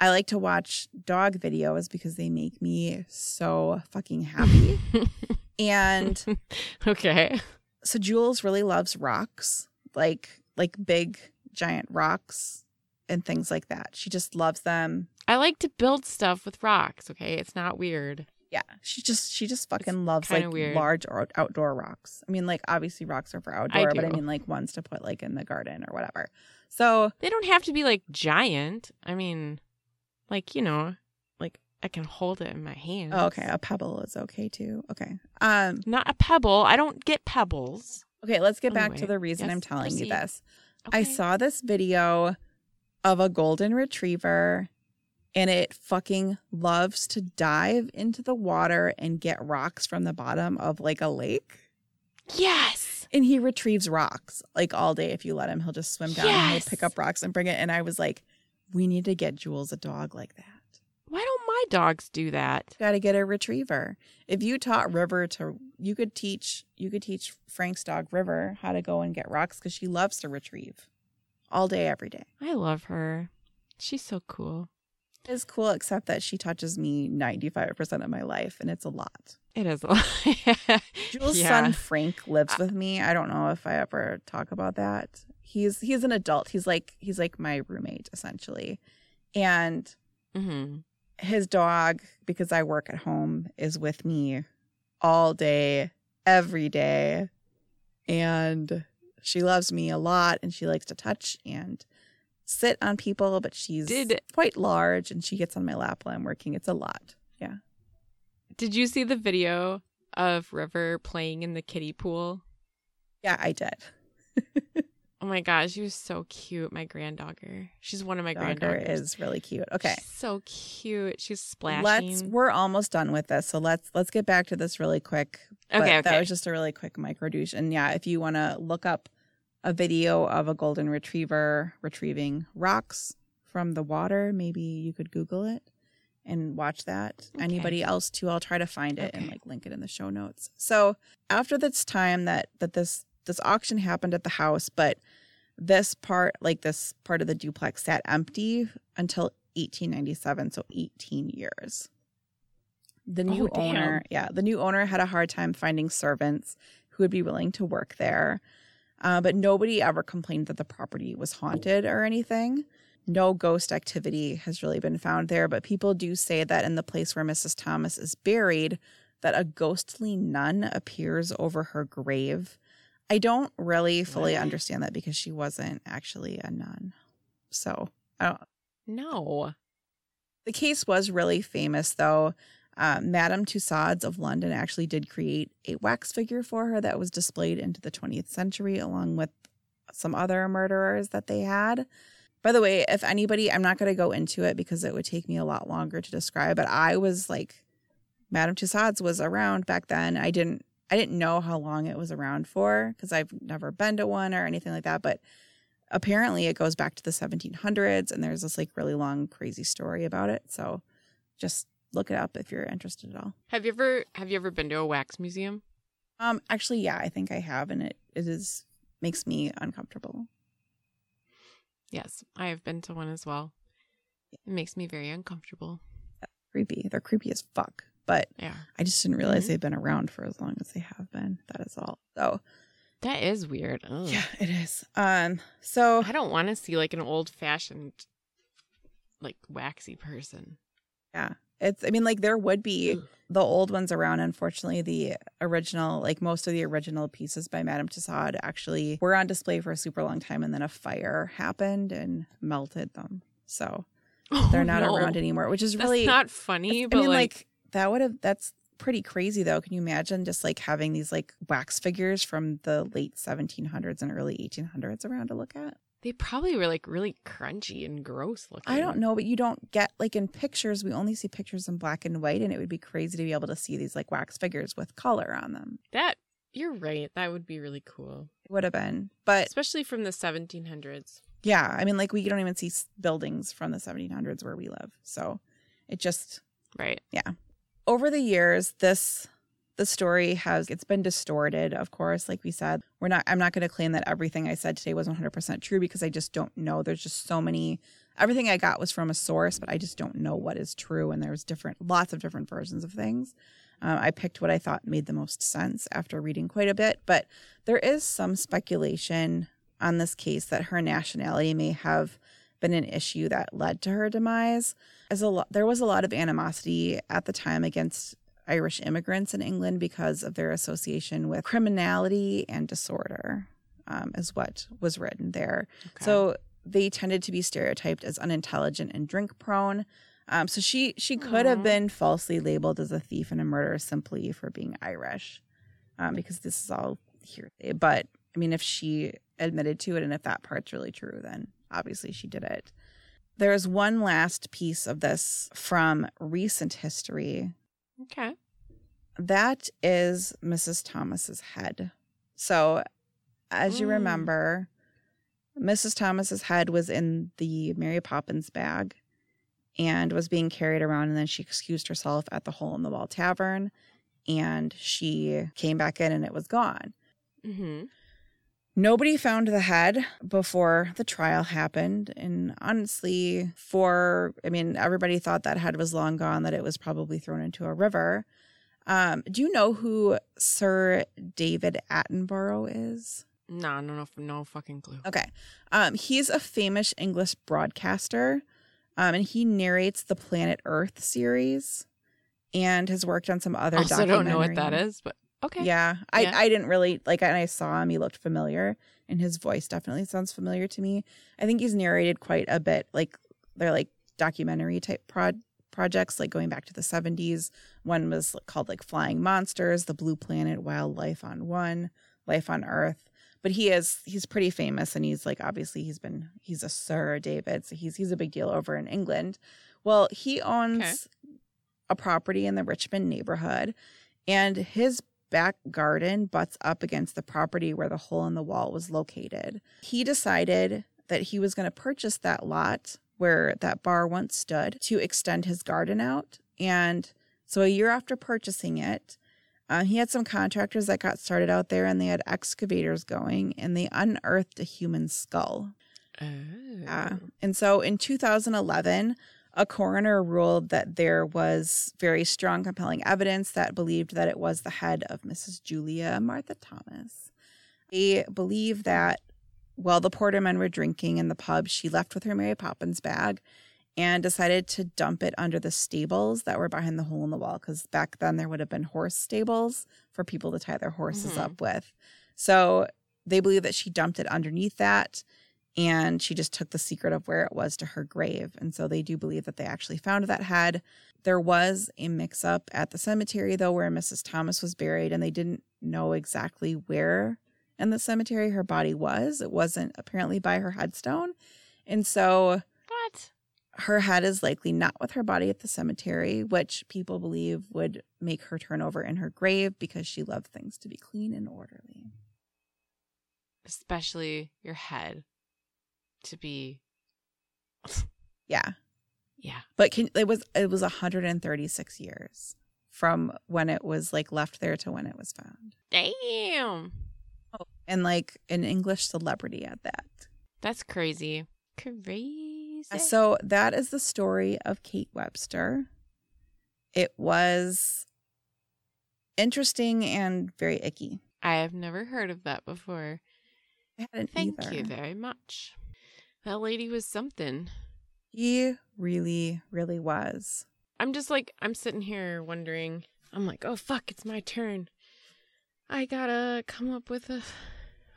I like to watch dog videos because they make me so fucking happy. and okay. so Jules really loves rocks, like like big giant rocks and things like that. She just loves them. I like to build stuff with rocks. Okay, it's not weird. Yeah, she just she just fucking loves like weird. large or outdoor rocks. I mean, like obviously rocks are for outdoor, but I mean like ones to put like in the garden or whatever. So They don't have to be like giant. I mean, like you know, like I can hold it in my hand. oh, okay, a pebble is okay too. Okay, um, Not a pebble. I don't get pebbles. okay, let's get back to the reason I'm yes, telling you proceed. this. I saw this video of a golden retriever and it fucking loves to dive into the water and get rocks from the bottom of like a lake. Yes. And he retrieves rocks like all day. If you let him, he'll just swim down and he'll pick up rocks and bring it. And I was like, we need to get Jules a dog like that. Why don't my dogs do that? Got to get a retriever. If you taught River to, you could teach, you could teach Frank's dog River how to go and get rocks because she loves to retrieve all day, every day. I love her. She's so cool. It is cool, except that she touches me 95% of my life, and it's a lot. It is. a lot. Jules' Yeah. son Frank lives with me. I don't know if I ever talk about that. He's he's an adult. He's like he's like my roommate essentially. And hmm his dog, because I work at home, is with me all day, every day. And she loves me a lot and she likes to touch and sit on people, but she's Did- quite large and she gets on my lap while I'm working. It's a lot. Yeah. Did you see the video of River playing in the kiddie pool? Yeah, I did. Oh my gosh, she was so cute. My granddaughter. She's one of my Dogger granddaughters. is really cute. Okay. She's so cute. She's splashing. Let's we're almost done with this. So let's let's get back to this really quick. But Okay, That was just a really quick micro douche. And yeah, if you want to look up a video of a golden retriever retrieving rocks from the water. Maybe you could Google it and watch that. Okay. Anybody else too? I'll try to find it and like link it in the show notes. So after this time that that this this auction happened at the house, but this part like this part of the duplex sat empty until 1897, so 18 years. The new Oh, owner, yeah, the new owner had a hard time finding servants who would be willing to work there. Uh, but nobody ever complained that the property was haunted or anything. No ghost activity has really been found there, but people do say that in the place where Mrs. Thomas is buried, that a ghostly nun appears over her grave. I don't really fully What? understand that because she wasn't actually a nun. So I don't, No. the case was really famous, though. Uh, Madame Tussauds of London actually did create a wax figure for her that was displayed into the 20th century, along with some other murderers that they had. By the way, if anybody, I'm not going to go into it because it would take me a lot longer to describe. But I was like, Madame Tussauds was around back then. I didn't, I didn't know how long it was around for because I've never been to one or anything like that. But apparently, it goes back to the 1700s, and there's this like really long, crazy story about it. So, just look it up if you're interested at all. Have you ever have you ever been to a wax museum? Um, actually, yeah, I think I have, and it it is makes me uncomfortable. Yes, I have been to one as well. It makes me very uncomfortable. Creepy. They're creepy as fuck. But Yeah. I just didn't realize Mhm. they've been around for as long as they have been. That is all. So That is weird. Ugh. yeah, it is. Um, so I don't want to see like an old fashioned like waxy person. yeah, it's. I mean, like there would be Ugh. the old ones around. Unfortunately, the original, like most of the original pieces by Madame Tussaud, actually were on display for a super long time, and then a fire happened and melted them. So they're Oh, not no. around anymore, which is That's really not funny, I but mean, like, like, that would have that's pretty crazy though. Can you imagine just like having these like wax figures from the late 1700s and early 1800s around to look at? they probably were like really crunchy and gross looking. I don't know, but you don't get like in pictures. We only see pictures in black and white, and it would be crazy to be able to see these like wax figures with color on them. That you're right. That would be really cool, It would have been, but especially from the 1700s. yeah, I mean, like we don't even see buildings from the 1700s where we live, so it just Right. Over the years this the story has it's been distorted of course like we said. We're not i'm not going to claim that everything i said today was 100% true because i just don't know. There's just so many everything i got was from a source but i just don't know what is true and there's different lots of different versions of things. Um, i picked what i thought made the most sense after reading quite a bit but there is some speculation on this case that her nationality may have been an issue that led to her demise as a lot there was a lot of animosity at the time against Irish immigrants in England because of their association with criminality and disorder, um, is what was written there. Okay. So they tended to be stereotyped as unintelligent and drink prone. Um, so she she could have been falsely labeled as a thief and a murderer simply for being Irish, um, because this is all hearsay. But I mean, if she admitted to it and if that part's really true, then obviously she did it. There's one last piece of this from recent history okay. that is Mrs. Thomas's head. So, as you Mm. remember, Mrs. Thomas's head was in the Mary Poppins bag and was being carried around and then she excused herself at the hole in the wall tavern and she came back in and it was gone. Mm-hmm. Nobody found the head before the trial happened. And honestly, for, I mean, everybody thought that head was long gone, that it was probably thrown into a river. Um, do you know who Sir David Attenborough is? No, no, no, no fucking clue. Okay. Um, he's a famous English broadcaster, um, and he narrates the Planet Earth series and has worked on some other also don't know what that is, but okay. yeah, I, Yeah. I didn't really like and I saw him. He looked familiar, and his voice definitely sounds familiar to me. I think he's narrated quite a bit. Like they're like documentary type prod projects, like going back to the seventies. One was called like Flying Monsters, The Blue Planet, Wildlife on One, Life on Earth. But he is he's pretty famous, and he's like obviously he's been he's a Sir David, so he's he's a big deal over in England. Well, he owns a property in the Richmond neighborhood, and his back garden butts up against the property where the hole in the wall was located. He decided that he was going to purchase that lot where that bar once stood to extend his garden out. And so a year after purchasing it, uh, he had some contractors that got started out there and they had excavators going and they unearthed a human skull. Oh. Yeah. And so in 2011, a coroner ruled that there was very strong, compelling evidence that believed that it was the head of Mrs. Julia Martha Thomas. They believe that while the Portermen were drinking in the pub, she left with her Mary Poppins bag and decided to dump it under the stables that were behind the hole in the wall because back then there would have been horse stables for people to tie their horses Mhm. up with. So they believe that she dumped it underneath that and she just took the secret of where it was to her grave. And so they do believe that they actually found that head. There was a mix up at the cemetery, though, where Mrs. Thomas was buried, and they didn't know exactly where in the cemetery her body was. It wasn't apparently by her headstone. And so What? her head is likely not with her body at the cemetery, which people believe would make her turn over in her grave because she loved things to be clean and orderly. Especially your head to be. Yeah. Yeah. But can, it was it was 136 years from when it was like left there to when it was found. Damn. Oh, and like an English celebrity at that. That's crazy. Crazy. So that is the story of Kate Webster. It was interesting and very icky. I have never heard of that before. I hadn't Thank either. you very much. That lady was something. He really, really was. I'm just like, I'm sitting here wondering. I'm like, oh fuck, it's my turn. I gotta come up with a,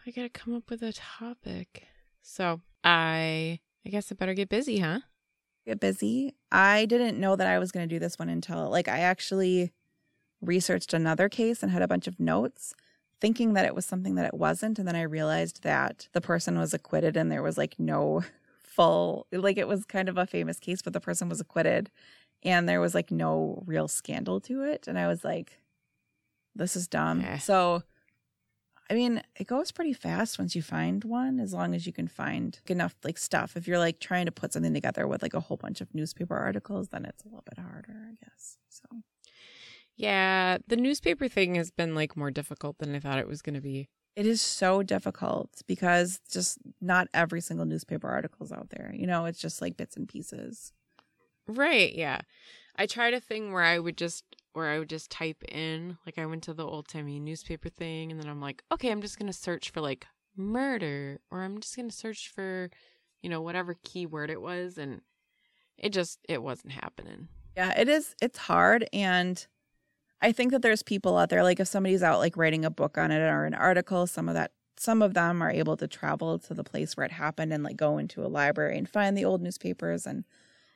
I gotta come up with a topic. So I, I guess I better get busy, huh? Get busy. I didn't know that I was to do this one until like I actually researched another case and had a bunch of notes thinking that it was something that it wasn't and then I realized that the person was acquitted and there was like no full like it was kind of a famous case but the person was acquitted and there was like no real scandal to it and I was like this is dumb. Eh. So I mean, it goes pretty fast once you find one, as long as you can find enough like stuff. If you're like trying to put something together with like a whole bunch of newspaper articles, then it's a little bit harder, I guess. So Yeah, the newspaper thing has been like more difficult than I thought it was going to be. it is so difficult because just not every single newspaper article is out there. You know, it's just like bits and pieces. Right, yeah. I tried a thing where I would just where I would just type in like I went to the old timey newspaper thing and then I'm like, okay, I'm just gonna search for like murder or I'm just gonna search for, you know, whatever keyword it was and it just it wasn't happening. Yeah, it is. It's hard. And I think that there's people out there, like if somebody's out like writing a book on it or an article, some of that, some of them are able to travel to the place where it happened and like go into a library and find the old newspapers and,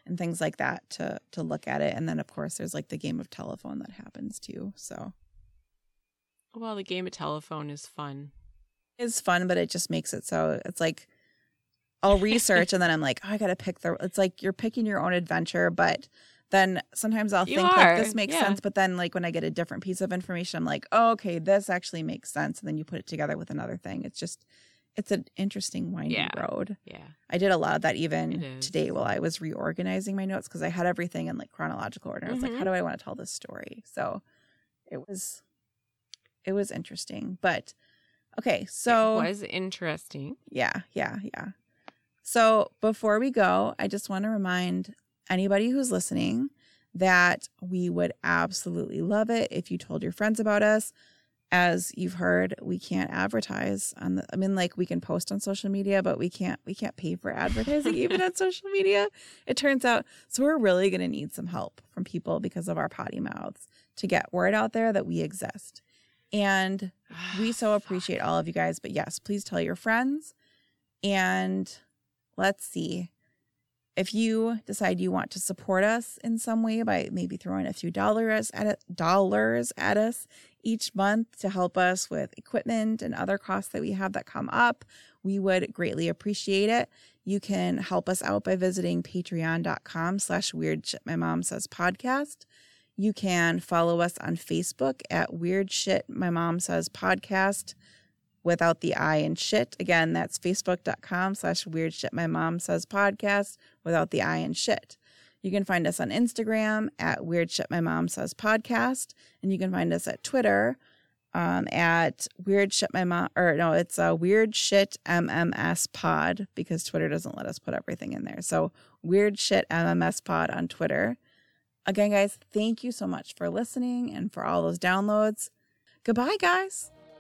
and things like that to, to look at it. And then of course there's like the game of telephone that happens too. So Well, the game of telephone is fun. it's fun, but it just makes it so it's like I'll research and then I'm like, oh, I gotta pick the. It's like you're picking your own adventure, but then sometimes I'll You think are, like this makes yeah. sense, but then like when I get a different piece of information, I'm like, oh, okay, this actually makes sense, and then you put it together with another thing. It's just, it's an interesting winding Yeah. road. Yeah. I did a lot of that even today while I was reorganizing my notes because I had everything in like chronological order. I was like, how mm-hmm. do I want to tell this story? So it was, it was interesting, but okay, so it was interesting. yeah, yeah, yeah. So before we go, I just want to remind anybody who's listening that we would absolutely love it if you told your friends about us. As you've heard, we can't advertise on the I mean like we can post on social media, but we can't we can't pay for advertising even on social media. It turns out so we're really going to need some help from people because of our potty mouths to get word out there that we exist. And we so appreciate all of you guys. But yes, please tell your friends. And let's see. If you decide you want to support us in some way by maybe throwing a few dollars at dollars at us each month to help us with equipment and other costs that we have that come up, we would greatly appreciate it. You can help us out by visiting patreon.com slash weird shit my mom says podcast. You can follow us on Facebook at Weird Shit My Mom Says Podcast. Without the I and shit. Again, that's facebook.com slash weird shit my mom says podcast without the I and shit. You can find us on Instagram at weird shit my mom says podcast. And you can find us at Twitter um, at weird shit my mom or no, it's a weird shit MMS pod because Twitter doesn't let us put everything in there. So weird shit MMS pod on Twitter. Again, guys, thank you so much for listening and for all those downloads. Goodbye, guys.